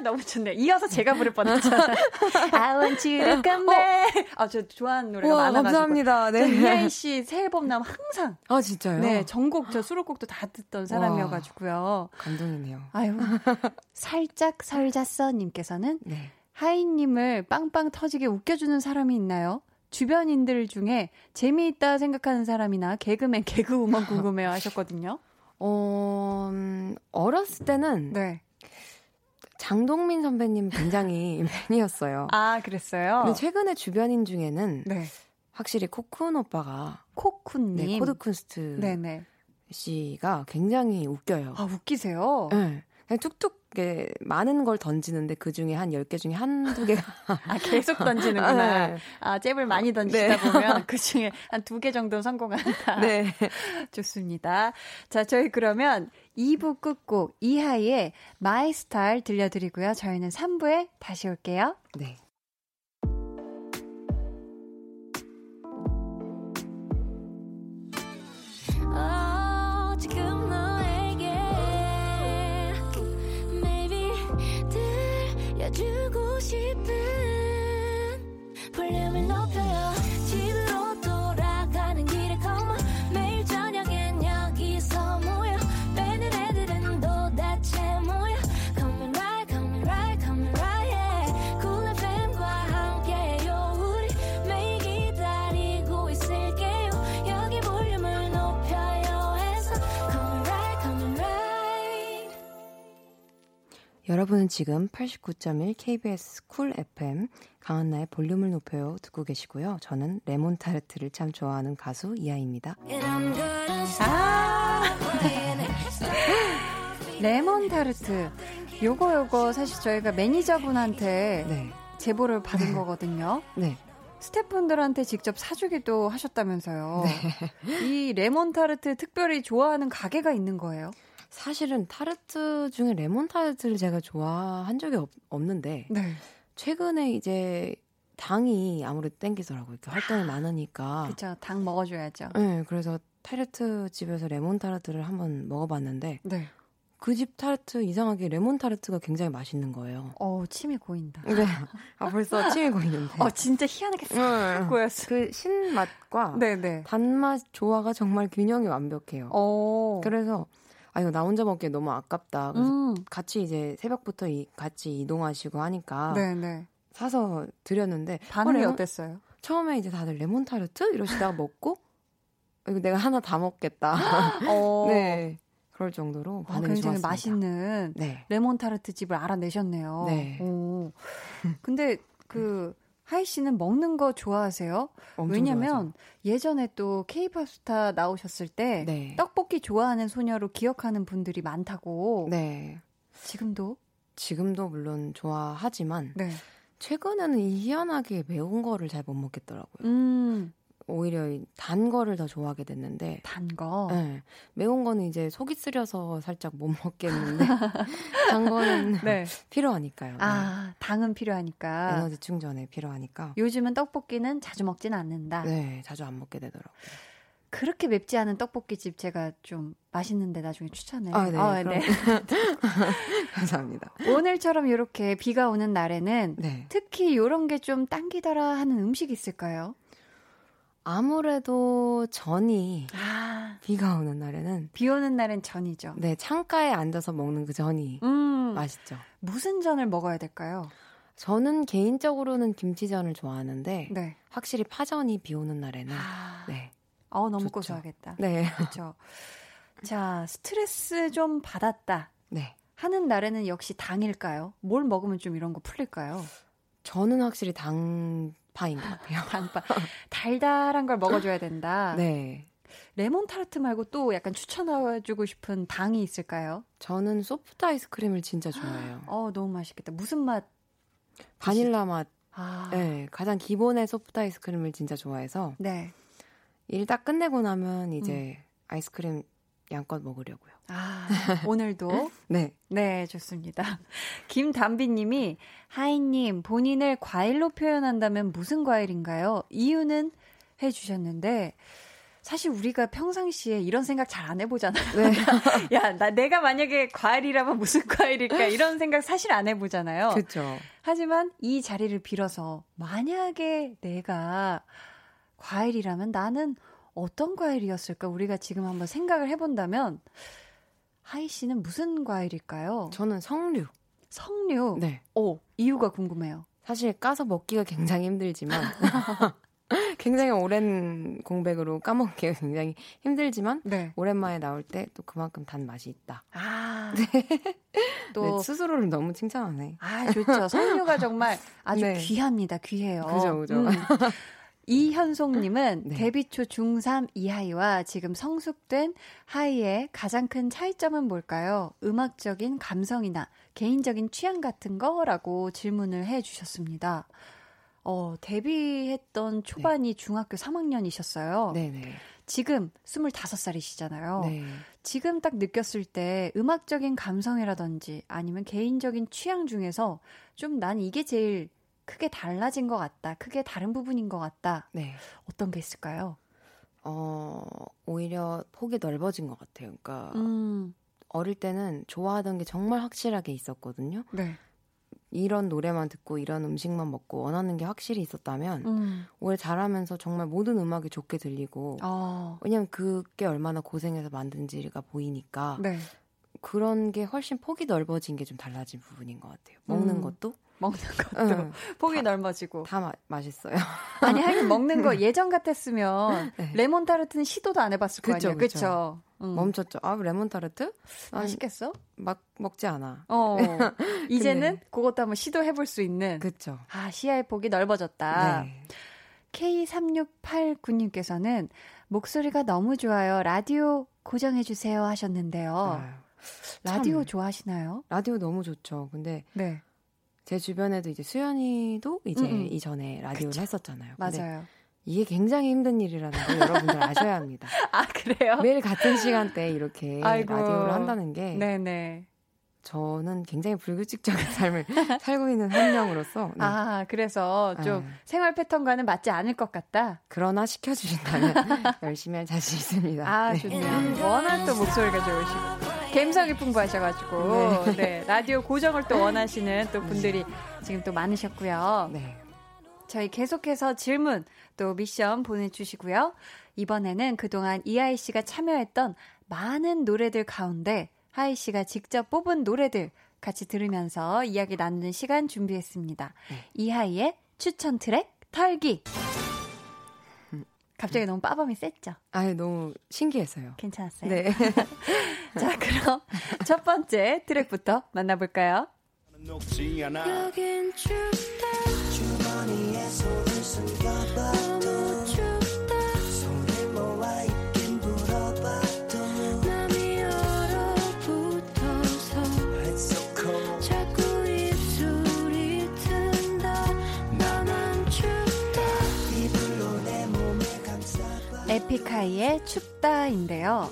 너무 좋네요. 이어서 제가 부를 뻔했잖아요. I want you to come back. 어. 아, 저 좋아하는 노래가 우와, 많아가지고. 감사합니다. 네. 이하이 씨 새 앨범 나면 항상. 아, 진짜요? 네, 전곡, 저 수록곡도 다 듣던 사람이어가지고요. 와, 감동이네요. 아유. 살짝 설잤어 님께서는. 네. 하이님을 빵빵 터지게 웃겨주는 사람이 있나요? 주변인들 중에 재미있다 생각하는 사람이나 개그맨, 개그우먼 궁금해요 하셨거든요. 어, 음, 어렸을 때는 네. 장동민 선배님 굉장히 팬이었어요. 아, 그랬어요? 근데 최근에 주변인 중에는 네. 확실히 코쿤 오빠가 코쿤님 네, 코드쿤스트 네네. 씨가 굉장히 웃겨요. 아, 웃기세요? 네. 툭툭 게 많은 걸 던지는데 그 중에 한 10개 중에 한두 개가 아 계속 던지는구나. 네. 아 잽을 많이 던지다 네. 보면 그 중에 한 두 개 정도 성공한다. 네. 좋습니다. 자, 저희 그러면 2부 끝곡 이하이의 My Style 들려드리고요. 저희는 3부에 다시 올게요. 네. 싶은 볼륨을 높 여러분은 지금 89.1 KBS Cool FM 강한나의 볼륨을 높여요 듣고 계시고요. 저는 레몬 타르트를 참 좋아하는 가수 이하이입니다. 아~ 레몬 타르트. 요거 요거 사실 저희가 매니저분한테 네. 제보를 받은 네. 거거든요. 네. 스태프분들한테 직접 사주기도 하셨다면서요. 네. 이 레몬 타르트 특별히 좋아하는 가게가 있는 거예요? 사실은 타르트 중에 레몬 타르트를 제가 좋아한 적이 없, 는데 네. 최근에 이제 당이 아무래도 땡기더라고요. 이렇게 활동이 많으니까. 그렇죠. 당 먹어줘야죠. 네, 그래서 타르트 집에서 레몬 타르트를 한번 먹어봤는데 네. 그집 타르트 이상하게 레몬 타르트가 굉장히 맛있는 거예요. 어, 침이 고인다. 네. 아, 벌써 침이 고이는데. 어, 진짜 희한하게 싹 고였어. 그 신맛과 네네. 단맛 조화가 정말 균형이 완벽해요. 오. 그래서 아 이거 나 혼자 먹기에 너무 아깝다. 그래서 음. 같이 이제 새벽부터 이, 같이 이동하시고 하니까 네네. 사서 드렸는데 반응이 어, 어땠어요? 처음에 이제 다들 레몬 타르트 이러시다가 먹고 이거 내가 하나 다 먹겠다. 어. 네. 그럴 정도로 어, 반응이 어, 굉장히 좋았습니다. 맛있는 네. 레몬 타르트 집을 알아내셨네요. 네. 오. 근데 그 하이 씨는 먹는 거 좋아하세요? 왜냐면 좋아하죠. 예전에 또 케이팝 스타 나오셨을 때 네. 떡볶이 좋아하는 소녀로 기억하는 분들이 많다고. 네. 지금도? 지금도 물론 좋아하지만 네. 최근에는 희한하게 매운 거를 잘 못 먹겠더라고요. 음. 오히려 단 거를 더 좋아하게 됐는데 단 거. 네. 매운 거는 이제 속이 쓰려서 살짝 못 먹겠는데 단 거는 네. 필요하니까요. 아, 네. 당은 필요하니까. 에너지 충전에 필요하니까. 요즘은 떡볶이는 자주 먹진 않는다. 네, 자주 안 먹게 되더라고요. 그렇게 맵지 않은 떡볶이집 제가 좀 맛있는데 나중에 추천해요. 아, 네. 아, 네. 감사합니다. 오늘처럼 이렇게 비가 오는 날에는 네. 특히 이런 게 좀 당기더라 하는 음식 있을까요? 아무래도 전이 아. 비가 오는 날에는 비 오는 날엔 전이죠. 네, 창가에 앉아서 먹는 그 전이 음. 맛있죠. 무슨 전을 먹어야 될까요? 저는 개인적으로는 김치전을 좋아하는데 네. 확실히 파전이 비 오는 날에는 아. 네. 어, 너무 좋죠. 고소하겠다. 네. 그렇죠. 자, 스트레스 좀 받았다. 네. 하는 날에는 역시 당일까요? 뭘 먹으면 좀 이런 거 풀릴까요? 저는 확실히 당파인 것 같아요. 당파. 달달한 걸 먹어줘야 된다. 네. 레몬 타르트 말고 또 약간 추천해주고 싶은 당이 있을까요? 저는 소프트 아이스크림을 진짜 좋아해요. 어, 너무 맛있겠다. 무슨 맛? 바닐라 맛. 아. 네, 가장 기본의 소프트 아이스크림을 진짜 좋아해서. 네. 일 딱 끝내고 나면 이제 음. 아이스크림 양껏 먹으려고요. 아, 오늘도? 네. 네, 좋습니다. 김담비 님이, 하이님, 본인을 과일로 표현한다면 무슨 과일인가요? 이유는 해주셨는데, 사실 우리가 평상시에 이런 생각 잘 안 해보잖아요. 네. 야, 나 내가 만약에 과일이라면 무슨 과일일까 이런 생각 사실 안 해보잖아요. 그렇죠. 하지만 이 자리를 빌어서 만약에 내가 과일이라면 나는 어떤 과일이었을까? 우리가 지금 한번 생각을 해본다면 하이 씨는 무슨 과일일까요? 저는 석류. 석류? 네. 오, 이유가 궁금해요. 사실 까서 먹기가 굉장히 힘들지만 굉장히 오랜 공백으로 까먹기가 굉장히 힘들지만 네. 오랜만에 나올 때 또 그만큼 단 맛이 있다. 아, 네. 또 네, 스스로를 너무 칭찬하네. 아, 좋죠. 석류가 정말 아주 네. 귀합니다. 귀해요. 그죠, 그죠. 음. 이현송님은 네. 데뷔 초 중3 이하이와 지금 성숙된 하이의 가장 큰 차이점은 뭘까요? 음악적인 감성이나 개인적인 취향 같은 거라고 질문을 해 주셨습니다. 어, 데뷔했던 초반이 네. 중학교 3학년이셨어요. 네네. 지금 25살이시잖아요. 네. 지금 딱 느꼈을 때 음악적인 감성이라든지 아니면 개인적인 취향 중에서 좀 난 이게 제일 크게 달라진 것 같다. 크게 다른 부분인 것 같다. 네. 어떤 게 있을까요? 어, 오히려 폭이 넓어진 것 같아요. 그러니까 음. 어릴 때는 좋아하던 게 정말 확실하게 있었거든요. 네. 이런 노래만 듣고 이런 음식만 먹고 원하는 게 확실히 있었다면 음. 오래 자라면서 정말 모든 음악이 좋게 들리고 어. 왜냐면 그게 얼마나 고생해서 만든지가 보이니까 네. 그런 게 훨씬 폭이 넓어진 게 좀 달라진 부분인 것 같아요. 먹는 음. 것도 먹는 것도 응. 폭이 다, 넓어지고 다 마, 맛있어요. 아니 하긴 먹는 거 예전 같았으면 네. 레몬 타르트는 시도도 안 해봤을 그쵸, 거 아니에요, 그렇죠? 응. 멈췄죠. 아 레몬 타르트? 맛있겠어? 막 먹지 않아. 어 이제는 그것도 한번 시도해볼 수 있는. 그렇죠. 아 시야의 폭이 넓어졌다. 네. K3689님께서는 목소리가 너무 좋아요. 라디오 고정해주세요 하셨는데요. 아유, 라디오 좋아하시나요? 라디오 너무 좋죠. 근데 네. 제 주변에도 이제 수연이도 이제 음음. 이전에 라디오를 그쵸. 했었잖아요. 맞아요. 이게 굉장히 힘든 일이라는 걸 여러분들 아셔야 합니다. 아 그래요? 매일 같은 시간대에 이렇게 아이고. 라디오를 한다는 게 네네. 저는 굉장히 불규칙적인 삶을 살고 있는 한 명으로서 네. 아 그래서 좀 네. 생활 패턴과는 맞지 않을 것 같다. 그러나 시켜주신다면 열심히 할 자신 있습니다. 아 네. 좋네요. 워낙 또 목소리가 좋으시고 감성이 풍부하셔가지고 네. 네. 라디오 고정을 또 원하시는 또 분들이 지금 또 많으셨고요. 네. 저희 계속해서 질문 또 미션 보내주시고요. 이번에는 그동안 이하이 씨가 참여했던 많은 노래들 가운데 하이 씨가 직접 뽑은 노래들 같이 들으면서 이야기 나누는 시간 준비했습니다. 네. 이하이의 추천 트랙 털기. 갑자기 너무 빠밤이 셌죠? 아 너무 신기했어요. 괜찮았어요? 네. 자, 그럼 첫 번째 트랙부터 만나볼까요? 여긴 춥다. 주머니에 손을 숨겨봐. 에픽하이의 춥다인데요.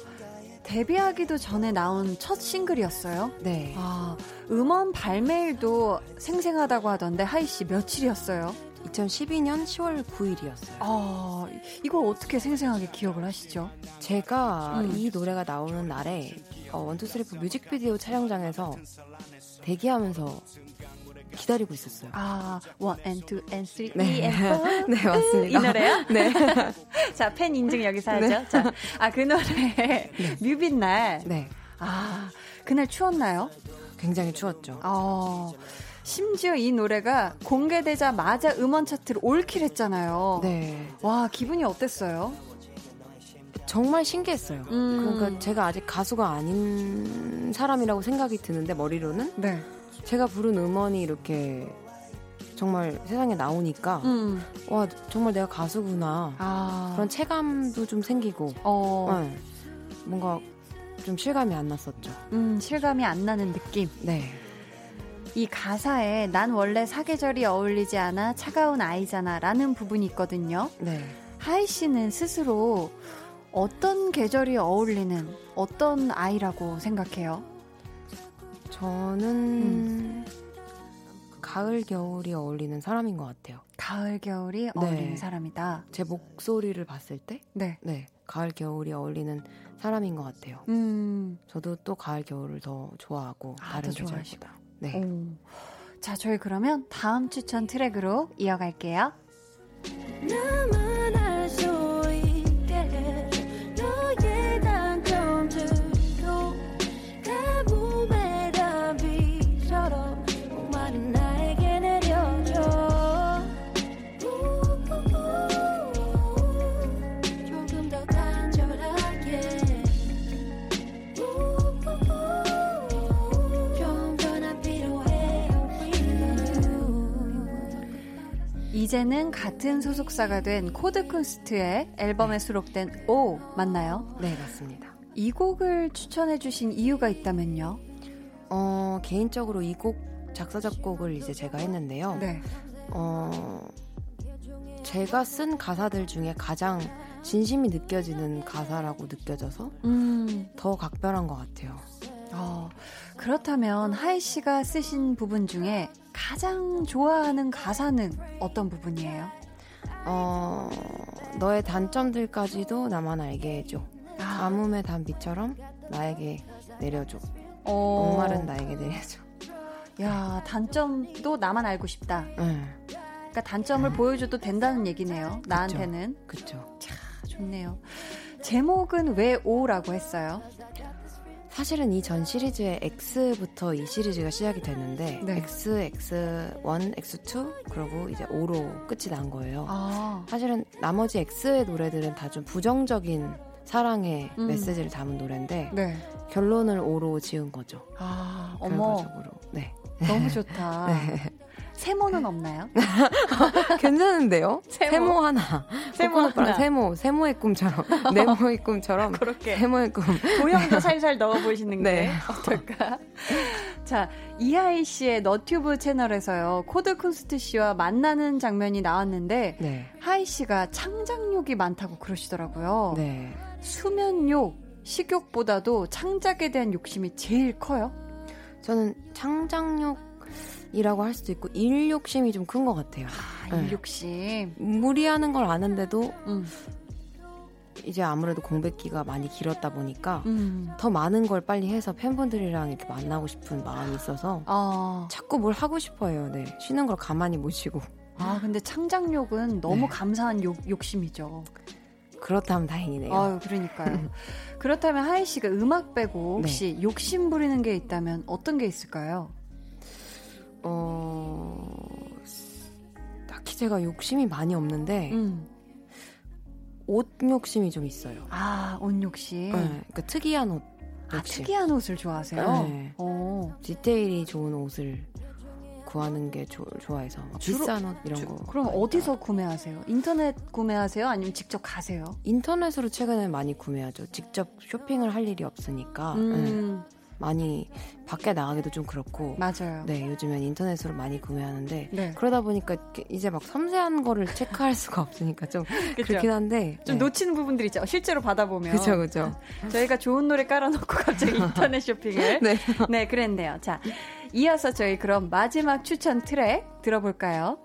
데뷔하기도 전에 나온 첫 싱글이었어요. 네. 아, 음원 발매일도 생생하다고 하던데 하이 씨 며칠이었어요? 2012년 10월 9일이었어요. 아, 이걸 어떻게 생생하게 기억을 하시죠? 제가 음. 이 노래가 나오는 날에 어, one two three four 뮤직비디오 촬영장에서 대기하면서 기다리고 있었어요. 아, one, and, two, and, three, 네. and, four. 네, 맞습니다. 이 노래요? 네. 자, 팬 인증 여기서 하죠. 네. 자, 아, 그 노래, 네. 뮤빈 날. 네. 아, 그날 추웠나요? 굉장히 추웠죠. 어, 심지어 이 노래가 공개되자마자 음원 차트를 올킬 했잖아요. 네. 와, 기분이 어땠어요? 정말 신기했어요. 음. 그러니까 제가 아직 가수가 아닌 사람이라고 생각이 드는데 머리로는 네. 제가 부른 음원이 이렇게 정말 세상에 나오니까 음. 와 정말 내가 가수구나 아. 그런 체감도 좀 생기고 어. 네. 뭔가 좀 실감이 안 났었죠. 음 실감이 안 나는 느낌. 네. 이 가사에 난 원래 사계절이 어울리지 않아 차가운 아이잖아 라는 부분이 있거든요. 네. 하이 씨는 스스로 어떤 계절이 어울리는 어떤 아이라고 생각해요? 저는 음. 가을 겨울이 어울리는 사람인 것 같아요. 가을 겨울이 네. 어울리는 사람이다. 제 목소리를 봤을 때, 네, 네, 가을 겨울이 어울리는 사람인 것 같아요. 음. 저도 또 가을 겨울을 더 좋아하고 아, 다른 계절보다. 네. 오. 자, 저희 그러면 다음 추천 트랙으로 이어갈게요. 이제는 같은 소속사가 된 코드쿤스트의 앨범에 수록된 O 맞나요? 네 맞습니다. 이 곡을 추천해주신 이유가 있다면요? 어 개인적으로 이 곡 작사 작곡을 이제 제가 했는데요. 네. 어 제가 쓴 가사들 중에 가장 진심이 느껴지는 가사라고 느껴져서 음. 더 각별한 것 같아요. 어, 그렇다면 하이 씨가 쓰신 부분 중에 가장 좋아하는 가사는 어떤 부분이에요? 어, 너의 단점들까지도 나만 알게 해줘. 아. 가뭄의 단비처럼 나에게 내려줘. 어. 목마른 나에게 내려줘. 야, 단점도 나만 알고 싶다. 응. 그러니까 단점을 응. 보여줘도 된다는 얘기네요. 나한테는. 차, 좋네요. 제목은 왜 오라고 했어요? 사실은 이 전 시리즈의 X부터 이 시리즈가 시작이 됐는데 네. X, X1, X2 그리고 이제 5로 끝이 난 거예요. 아. 사실은 나머지 X의 노래들은 다 좀 부정적인 사랑의 음. 메시지를 담은 노래인데 네. 결론을 5로 지은 거죠. 아, 어머. 네. 너무 좋다. 네. 세모는 없나요? 괜찮은데요? 세모, 세모 하나. 세모 하나. 세모, 세모의 꿈처럼. 네모의 꿈처럼. 그렇게. 세모의 꿈. 도형도 살살 넣어 보시는 게 네. 어떨까? 자, 이하이 씨의 너튜브 채널에서요. 코드 쿤스트 씨와 만나는 장면이 나왔는데 네. 하이 씨가 창작욕이 많다고 그러시더라고요. 네. 수면욕, 식욕보다도 창작에 대한 욕심이 제일 커요? 저는 창작욕 이라고 할 수도 있고 일 욕심이 좀 큰 것 같아요. 아, 일 네. 욕심. 무리하는 걸 아는데도 음. 이제 아무래도 공백기가 많이 길었다 보니까 음. 더 많은 걸 빨리 해서 팬분들이랑 이렇게 만나고 싶은 마음이 있어서 어. 자꾸 뭘 하고 싶어요. 네. 쉬는 걸 가만히 못 쉬고. 아, 근데 창작욕은 너무 네. 감사한 욕, 욕심이죠. 그렇다면 다행이네요. 아유, 그러니까요. 그렇다면 하이 씨가 음악 빼고 혹시 네. 욕심 부리는 게 있다면 어떤 게 있을까요? 어, 딱히 제가 욕심이 많이 없는데, 음. 옷 욕심이 좀 있어요. 아, 옷 욕심? 네, 그러니까 특이한 옷. 아, 특이한 옷을 좋아하세요? 네. 오. 디테일이 좋은 옷을 구하는 게 조, 좋아해서 주로, 비싼 옷 이런 주, 거. 그럼 그러니까. 어디서 구매하세요? 인터넷 구매하세요? 아니면 직접 가세요? 인터넷으로 최근에 많이 구매하죠. 직접 쇼핑을 할 일이 없으니까. 음. 네. 많이 밖에 나가기도 좀 그렇고 맞아요. 네, 요즘엔 인터넷으로 많이 구매하는데 네. 그러다 보니까 이제 막 섬세한 거를 체크할 수가 없으니까 좀 그렇긴 한데 좀 네. 놓치는 부분들이 있죠. 실제로 받아보면 그렇죠, 그렇죠. 저희가 좋은 노래 깔아놓고 갑자기 인터넷 쇼핑을 네, 네, 그랬네요. 자, 이어서 저희 그럼 마지막 추천 트랙 들어볼까요?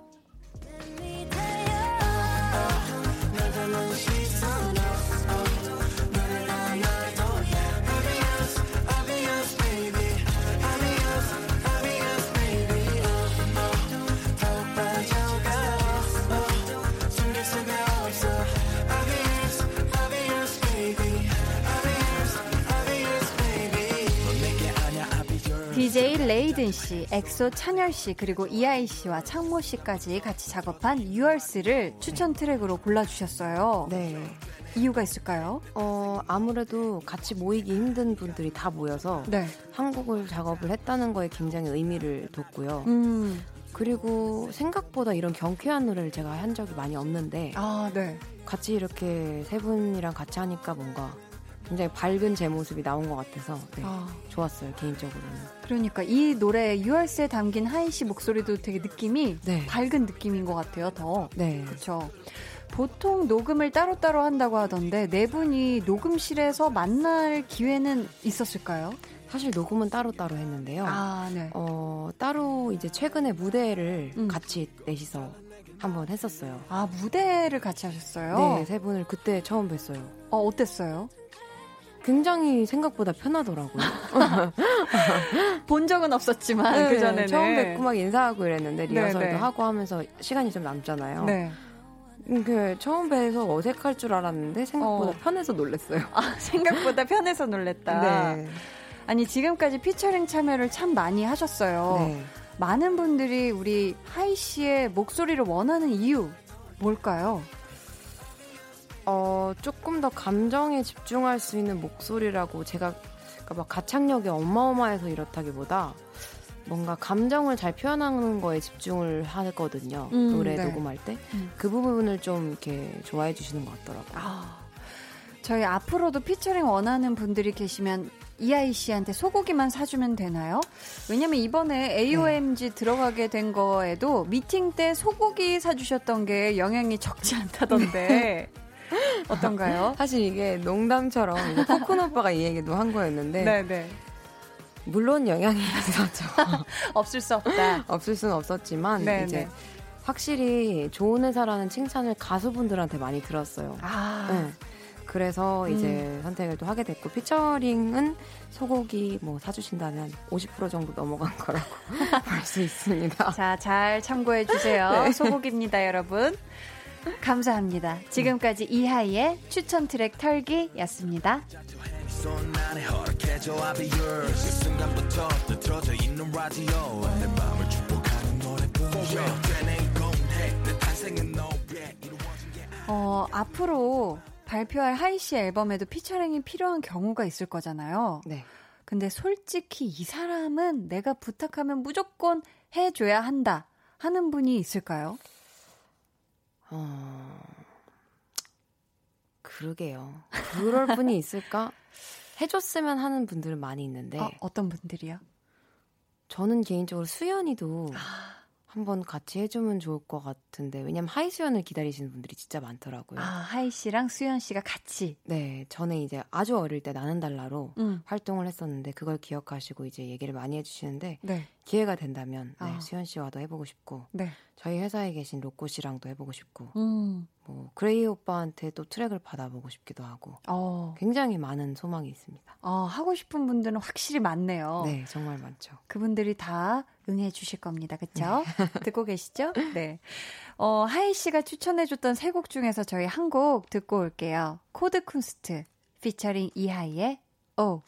DJ 레이든 씨, 엑소 찬열 씨, 그리고 이하이 씨와 창모 씨까지 같이 작업한 Yours를 추천 트랙으로 골라주셨어요. 네. 이유가 있을까요? 어, 아무래도 같이 모이기 힘든 분들이 다 모여서 네. 한 곡을 작업을 했다는 거에 굉장히 의미를 뒀고요. 음. 그리고 생각보다 이런 경쾌한 노래를 제가 한 적이 많이 없는데 아, 네. 같이 이렇게 세 분이랑 같이 하니까 뭔가 굉장히 밝은 제 모습이 나온 것 같아서 네, 아. 좋았어요 개인적으로는. 그러니까 이 노래 유월스에 담긴 하이 씨 목소리도 되게 느낌이 네. 밝은 느낌인 것 같아요 더. 네. 그렇죠. 보통 녹음을 따로따로 한다고 하던데 네 분이 녹음실에서 만날 기회는 있었을까요? 사실 녹음은 따로따로 했는데요. 아, 네. 어, 따로 이제 최근에 무대를 음. 같이 넷이서 한번 했었어요. 아, 무대를 같이 하셨어요? 네, 세 분을 그때 처음 뵀어요. 어, 어땠어요? 굉장히 생각보다 편하더라고요. 본 적은 없었지만 네, 그 전에는 처음 뵙고 막 인사하고 이랬는데 리허설도 네, 네. 하고 하면서 시간이 좀 남잖아요. 네. 음, 그 처음 뵈서 어색할 줄 알았는데 생각보다 어. 편해서 놀랐어요. 아, 생각보다 편해서 놀랬다. 네. 아니 지금까지 피처링 참여를 참 많이 하셨어요. 네. 많은 분들이 우리 하이 씨의 목소리를 원하는 이유 뭘까요? 어, 조금 더 감정에 집중할 수 있는 목소리라고 제가 그러니까 막 가창력이 어마어마해서 이렇다기보다 뭔가 감정을 잘 표현하는 거에 집중을 하거든요. 음, 노래 네. 녹음할 때. 음. 그 부분을 좀 이렇게 좋아해 주시는 것 같더라고요. 아, 저희 앞으로도 피처링 원하는 분들이 계시면 이아이 씨한테 소고기만 사주면 되나요? 왜냐면 이번에 AOMG 네. 들어가게 된 거에도 미팅 때 소고기 사주셨던 게 영향이 적지 않다던데. 어떤가요? 사실 이게 농담처럼 코쿤 오빠가 이 얘기도 한 거였는데. 네네. 네. 물론 영향이 있었죠. 없을 수 없다. 없을 수는 없었지만 네네. 이제 네. 확실히 좋은 회사라는 칭찬을 가수분들한테 많이 들었어요. 아. 네. 그래서 이제 음. 선택을 또 하게 됐고 피처링은 소고기 뭐 사주신다면 50% 정도 넘어간 거라고 볼 수 있습니다. 자, 잘 참고해 주세요. 네. 소고기입니다, 여러분. 감사합니다. 지금까지 이하이의 추천 트랙 털기였습니다. 어, 앞으로 발표할 하이 씨 앨범에도 피처링이 필요한 경우가 있을 거잖아요. 네. 근데 솔직히 이 사람은 내가 부탁하면 무조건 해줘야 한다 하는 분이 있을까요? 어, 그러게요. 그럴 분이 있을까? 해줬으면 하는 분들은 많이 있는데. 어, 어떤 분들이요? 저는 개인적으로 수현이도 아. 한번 같이 해주면 좋을 것 같은데 왜냐면 하이 수현을 기다리시는 분들이 진짜 많더라고요. 아 하이 씨랑 수현 씨가 같이. 네, 저는 이제 아주 어릴 때 나는 달라로 음. 활동을 했었는데 그걸 기억하시고 이제 얘기를 많이 해주시는데 네. 기회가 된다면 네, 아. 수현 씨와도 해보고 싶고 네. 저희 회사에 계신 로꼬 씨랑도 해보고 싶고 음. 뭐 그레이 오빠한테 또 트랙을 받아보고 싶기도 하고 어. 굉장히 많은 소망이 있습니다. 어, 하고 싶은 분들은 확실히 많네요. 네, 정말 많죠. 그분들이 다 응해 주실 겁니다. 그렇죠? 듣고 계시죠? 네. 어, 하이 씨가 추천해 줬던 세 곡 중에서 저희 한 곡 듣고 올게요. 코드 쿤스트 피처링 이하이의 O.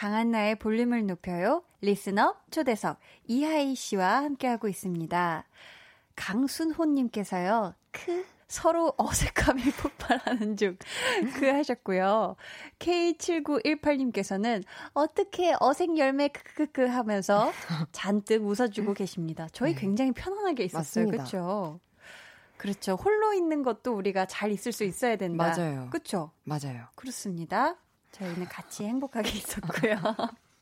강한나의 볼륨을 높여요. 리스너 초대석 이하이 씨와 함께하고 있습니다. 강순호님께서요. 크 서로 어색함이 폭발하는 중. 그 하셨고요. K7918님께서는 어떻게 어색 열매 크크크 하면서 잔뜩 웃어주고 계십니다. 저희 네. 굉장히 편안하게 있었어요. 그렇죠? 그렇죠. 홀로 있는 것도 우리가 잘 있을 수 있어야 된다. 맞아요. 그렇죠? 맞아요. 그렇습니다. 저희는 같이 행복하게 있었고요.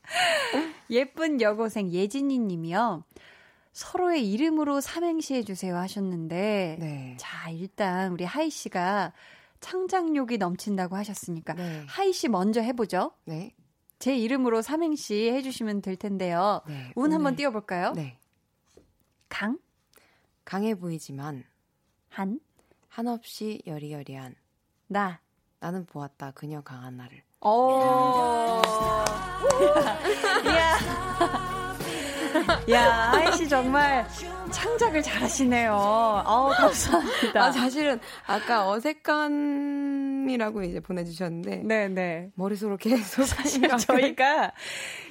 예쁜 여고생 예진이 님이요. 서로의 이름으로 삼행시 해주세요 하셨는데, 네. 자, 일단 우리 하이 씨가 창작욕이 넘친다고 하셨으니까, 네. 하이 씨 먼저 해보죠. 네. 제 이름으로 삼행시 해주시면 될 텐데요. 네, 운 한번 띄워볼까요? 네. 강? 강해 보이지만, 한? 한없이 여리여리한, 나. 나는 보았다 그녀 강한 나를. 오. 야. 야, 아이 씨 정말 창작을 잘하시네요. 어 감사합니다. 아, 사실은 아까 어색함이라고 이제 보내주셨는데. 네네. 네. 머릿속으로 계속 사실 저희가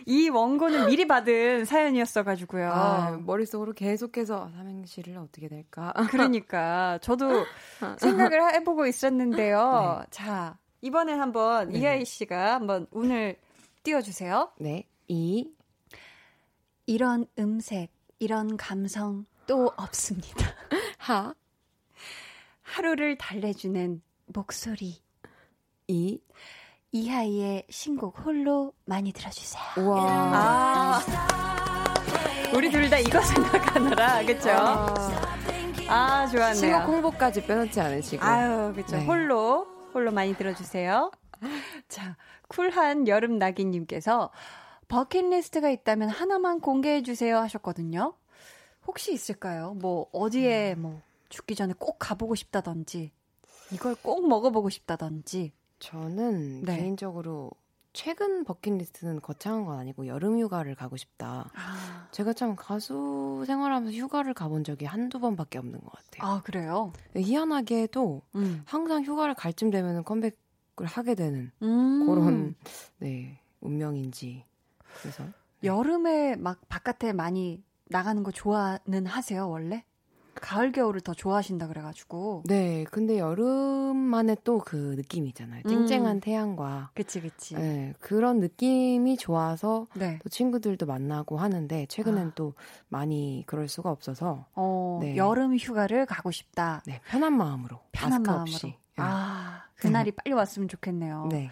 이 원고는 미리 받은 사연이었어가지고요. 아, 머릿속으로 계속해서 삼행시를 어떻게 될까. 그러니까 저도 생각을 해보고 있었는데요. 네. 자, 이번엔 한번 네. 이하이 씨가 한번 운을 띄워주세요. 네. 이 이런 음색, 이런 감성 또 없습니다. 하. 하루를 달래주는 목소리. 이. 이하이의 신곡 홀로 많이 들어주세요. 와. 아. 우리 둘 다 이거 생각하느라, 그쵸? 아, 좋았네요. 신곡 홍보까지 빼놓지 않으시고. 아유, 그쵸. 네. 홀로, 홀로 많이 들어주세요. 자, 쿨한 여름 나기님께서 버킷리스트가 있다면 하나만 공개해 주세요 하셨거든요. 혹시 있을까요? 뭐 어디에 음. 뭐 죽기 전에 꼭 가보고 싶다든지 이걸 꼭 먹어보고 싶다든지. 저는 네. 개인적으로 최근 버킷리스트는 거창한 건 아니고 여름 휴가를 가고 싶다. 아. 제가 참 가수 생활하면서 휴가를 가본 적이 한두 번밖에 없는 것 같아요. 아, 그래요? 희한하게도 음. 항상 휴가를 갈쯤 되면 컴백을 하게 되는 음. 그런 네, 운명인지. 그래서 여름에 막 바깥에 많이 나가는 거 좋아는 하세요 원래? 가을 겨울을 더 좋아하신다 그래가지고. 네, 근데 여름만의 또 그 느낌이 있잖아요. 쨍쨍한 음. 태양과. 그치, 그치. 네, 그런 느낌이 좋아서 네. 또 친구들도 만나고 하는데 최근엔 아. 또 많이 그럴 수가 없어서. 어, 네. 여름 휴가를 가고 싶다. 네, 편한 마음으로. 편한 마음으로. 없이. 네. 아, 그날이 빨리 왔으면 좋겠네요. 네.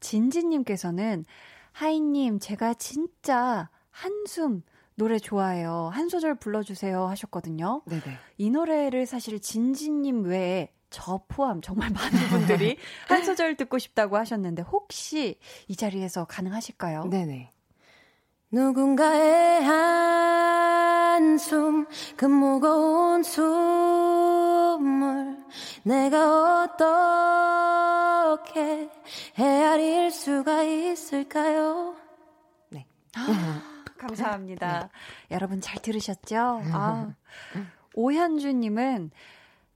진지님께서는 하이님, 제가 진짜 한숨 노래 좋아해요. 한 소절 불러주세요 하셨거든요. 네네. 이 노래를 사실 진지님 외에 저 포함 정말 많은 분들이 한 소절 듣고 싶다고 하셨는데 혹시 이 자리에서 가능하실까요? 네네. 누군가의 한숨, 그 무거운 숨을 내가 어떻게 헤아릴 수가 있을까요? 네. 감사합니다. 네. 여러분 잘 들으셨죠? 아, 오현주님은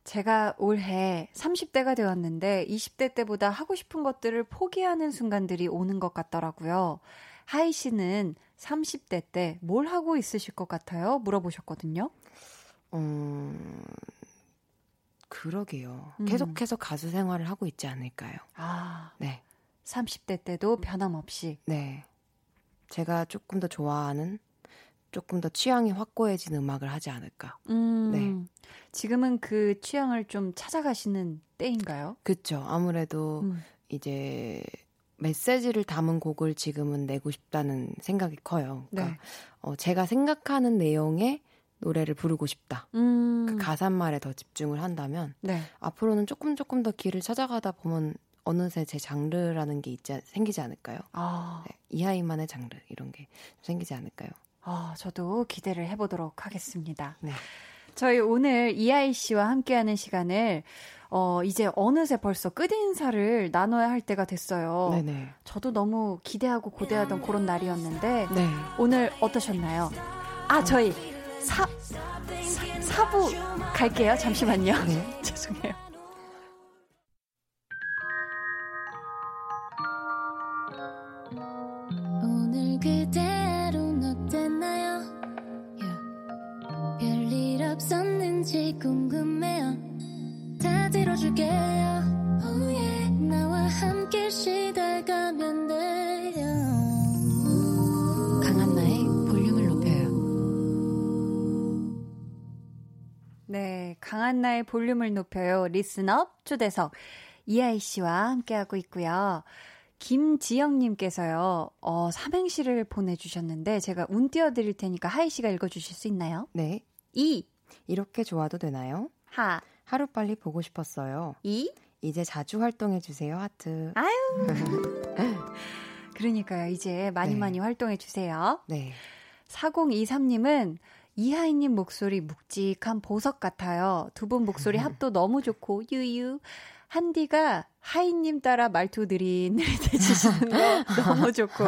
제가 올해 30대가 되었는데 20대 때보다 하고 싶은 것들을 포기하는 순간들이 오는 것 같더라고요. 하이 씨는 30대 때 뭘 하고 있으실 것 같아요? 물어보셨거든요. 음, 그러게요. 음. 계속해서 가수 생활을 하고 있지 않을까요? 아, 네. 30대 때도 변함없이. 네. 제가 조금 더 좋아하는 조금 더 취향이 확고해진 음악을 하지 않을까. 음, 네. 지금은 그 취향을 좀 찾아가시는 때인가요? 그렇죠. 아무래도 음. 이제 메시지를 담은 곡을 지금은 내고 싶다는 생각이 커요. 그러니까 네. 어, 제가 생각하는 내용의 노래를 부르고 싶다. 음. 그 가사말에 더 집중을 한다면 네. 앞으로는 조금 조금 더 길을 찾아가다 보면 어느새 제 장르라는 게 있지 생기지 않을까요? 아. 네, 이하이만의 장르 이런 게 생기지 않을까요? 아, 저도 기대를 해보도록 하겠습니다. 네. 저희 오늘 이하이 씨와 함께하는 시간을 어, 이제 어느새 벌써 끝인사를 나눠야 할 때가 됐어요. 네네. 저도 너무 기대하고 고대하던 그런 날이었는데 네. 오늘 어떠셨나요? 아, 저희 사, 사, 사부 갈게요. 잠시만요. 네. 죄송해요. 그대로 어땠나요? Yeah. 별일 없었는지 궁금해요. 다 들어줄게요 oh yeah. 나와 함께 시달가면 돼요 강한나의 볼륨을 높여요 네 강한나의 볼륨을 높여요 Listen Up 초대석 이하이 씨와 함께하고 있고요 김지영님께서요, 어, 삼행시를 보내주셨는데, 제가 운 띄워드릴 테니까 하이 씨가 읽어주실 수 있나요? 네. 이. 이렇게 좋아도 되나요? 하. 하루빨리 보고 싶었어요. 이. 이제 자주 활동해주세요, 하트. 아유. 그러니까요, 이제 많이 네. 많이 활동해주세요. 네. 4023님은 이하이님 목소리 묵직한 보석 같아요. 두 분 목소리 합도 너무 좋고, 유유. 한디가 하이님 따라 말투 느릿느릿해지시는 거 너무 좋고.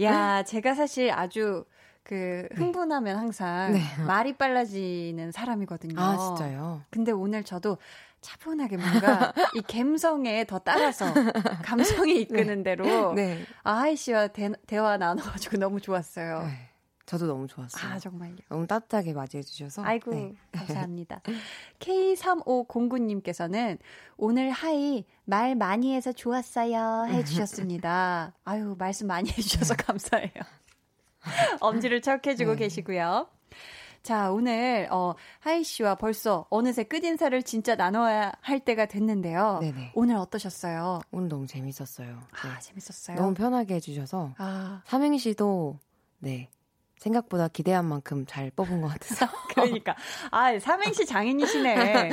야, 제가 사실 아주 그 네. 흥분하면 항상 네. 말이 빨라지는 사람이거든요. 아, 진짜요? 근데 오늘 저도 차분하게 뭔가 이 감성에 더 따라서 감성이 이끄는 네. 대로 네. 아하이 씨와 대, 대화 나눠가지고 너무 좋았어요. 네. 저도 너무 좋았어요. 아, 정말요. 너무 따뜻하게 맞이해 주셔서. 아이고, 네. 감사합니다. K3509님께서는 오늘 하이 말 많이 해서 좋았어요 해 주셨습니다. 아유, 말씀 많이 해 주셔서 감사해요. 엄지를 척 해주고 네. 계시고요. 자, 오늘, 어, 하이 씨와 벌써 어느새 끝인사를 진짜 나눠야 할 때가 됐는데요. 네네. 오늘 어떠셨어요? 오늘 너무 재밌었어요. 아, 네. 재밌었어요. 너무 편하게 해주셔서. 아. 삼행시도, 네, 생각보다 기대한 만큼 잘 뽑은 것 같아서. 그러니까. 아, 삼행시 장인이시네.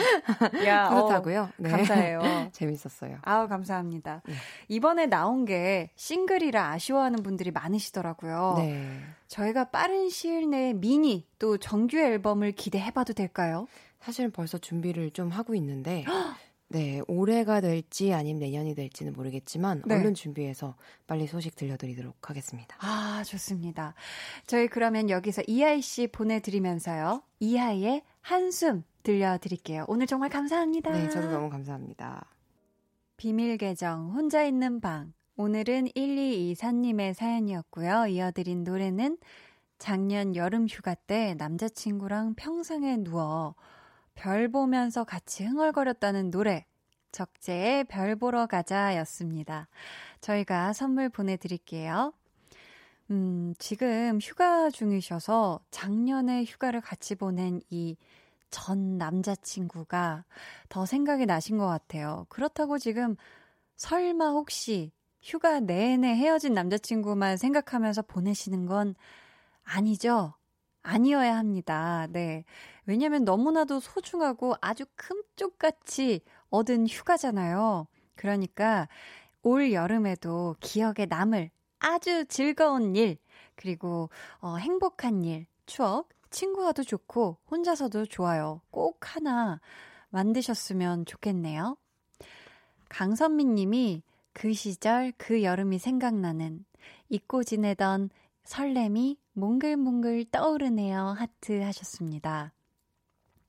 야. 어, 네. 감사해요. 재밌었어요. 아우, 감사합니다. 네. 이번에 나온 게 싱글이라 아쉬워하는 분들이 많으시더라고요. 네. 저희가 빠른 시일 내에 미니 또 정규 앨범을 기대해봐도 될까요? 사실은 벌써 준비를 좀 하고 있는데 네, 올해가 될지 아니면 내년이 될지는 모르겠지만 네. 얼른 준비해서 빨리 소식 들려드리도록 하겠습니다. 아, 좋습니다. 저희 그러면 여기서 이하이 씨 보내드리면서요. 이하이의 한숨 들려드릴게요. 오늘 정말 감사합니다. 네, 저도 너무 감사합니다. 비밀 계정 혼자 있는 방. 오늘은 1224님의 사연이었고요. 이어드린 노래는 작년 여름 휴가 때 남자친구랑 평상에 누워 별 보면서 같이 흥얼거렸다는 노래. 적재의 별 보러 가자 였습니다. 저희가 선물 보내드릴게요. 음, 지금 휴가 중이셔서 작년에 휴가를 같이 보낸 이 전 남자친구가 더 생각이 나신 것 같아요. 그렇다고 지금 설마 혹시 휴가 내내 헤어진 남자친구만 생각하면서 보내시는 건 아니죠? 아니어야 합니다. 네. 왜냐면 너무나도 소중하고 아주 큼쪽같이 얻은 휴가잖아요. 그러니까 올 여름에도 기억에 남을 아주 즐거운 일, 그리고 어, 행복한 일, 추억, 친구와도 좋고 혼자서도 좋아요. 꼭 하나 만드셨으면 좋겠네요. 강선민 님이 그 시절 그 여름이 생각나는 잊고 지내던 설렘이 몽글몽글 떠오르네요. 하트 하셨습니다.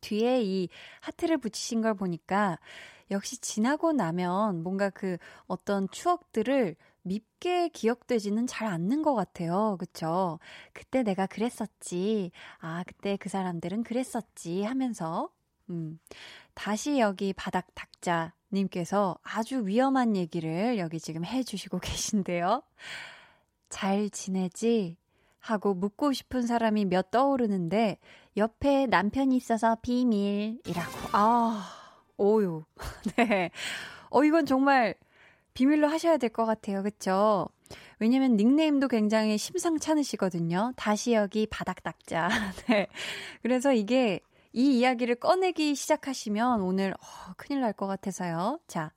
뒤에 이 하트를 붙이신 걸 보니까 역시 지나고 나면 뭔가 그 어떤 추억들을 밉게 기억되지는 잘 않는 것 같아요. 그쵸? 그때 내가 그랬었지. 아, 그때 그 사람들은 그랬었지 하면서, 음, 다시 여기 바닥 닥자님께서 아주 위험한 얘기를 여기 지금 해주시고 계신데요. 잘 지내지? 하고 묻고 싶은 사람이 몇 떠오르는데 옆에 남편이 있어서 비밀이라고. 아, 오유. 네. 어, 이건 정말 비밀로 하셔야 될 것 같아요. 그쵸? 왜냐면 닉네임도 굉장히 심상찮으시거든요. 다시 여기 바닥 닦자. 네. 그래서 이게 이 이야기를 꺼내기 시작하시면 오늘 어, 큰일 날 것 같아서요. 자,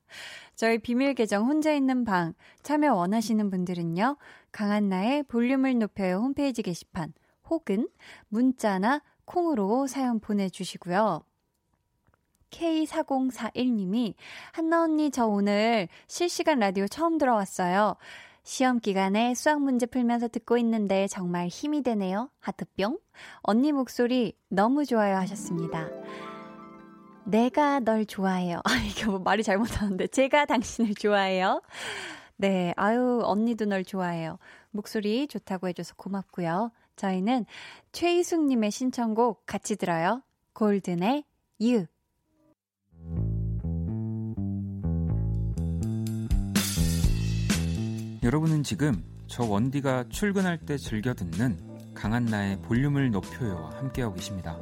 저희 비밀 계정 혼자 있는 방 참여 원하시는 분들은요. 강한나의 볼륨을 높여요 홈페이지 게시판 혹은 문자나 콩으로 사연 보내주시고요. K4041님이 한나 언니 저 오늘 실시간 라디오 처음 들어왔어요. 시험 기간에 수학 문제 풀면서 듣고 있는데 정말 힘이 되네요. 하트뿅. 언니 목소리 너무 좋아요 하셨습니다. 내가 널 좋아해요. 아, 이게 뭐 말이 잘못하는데. 제가 당신을 좋아해요. 네, 아유, 언니도 널 좋아해요. 목소리 좋다고 해줘서 고맙고요. 저희는 최희숙님의 신청곡 같이 들어요. 골든의 유. 여러분은 지금 저 원디가 출근할 때 즐겨 듣는 강한나의 볼륨을 높여요와 함께하고 계십니다.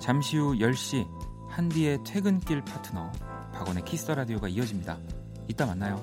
잠시 후 10시 한디의 퇴근길 파트너 박원의 키스터 라디오가 이어집니다. 이따 만나요.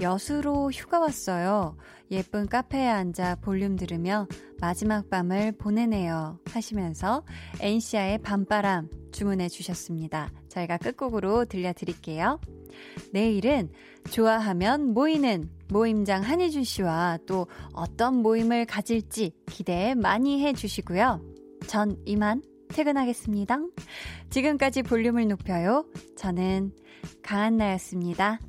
여수로 휴가 왔어요. 예쁜 카페에 앉아 볼륨 들으며 마지막 밤을 보내네요. 하시면서 엔시아의 밤바람 주문해 주셨습니다. 저희가 끝곡으로 들려드릴게요. 내일은 좋아하면 모이는 모임장 한희준 씨와 또 어떤 모임을 가질지 기대 많이 해 주시고요. 전 이만 퇴근하겠습니다. 지금까지 볼륨을 높여요. 저는 강한나였습니다.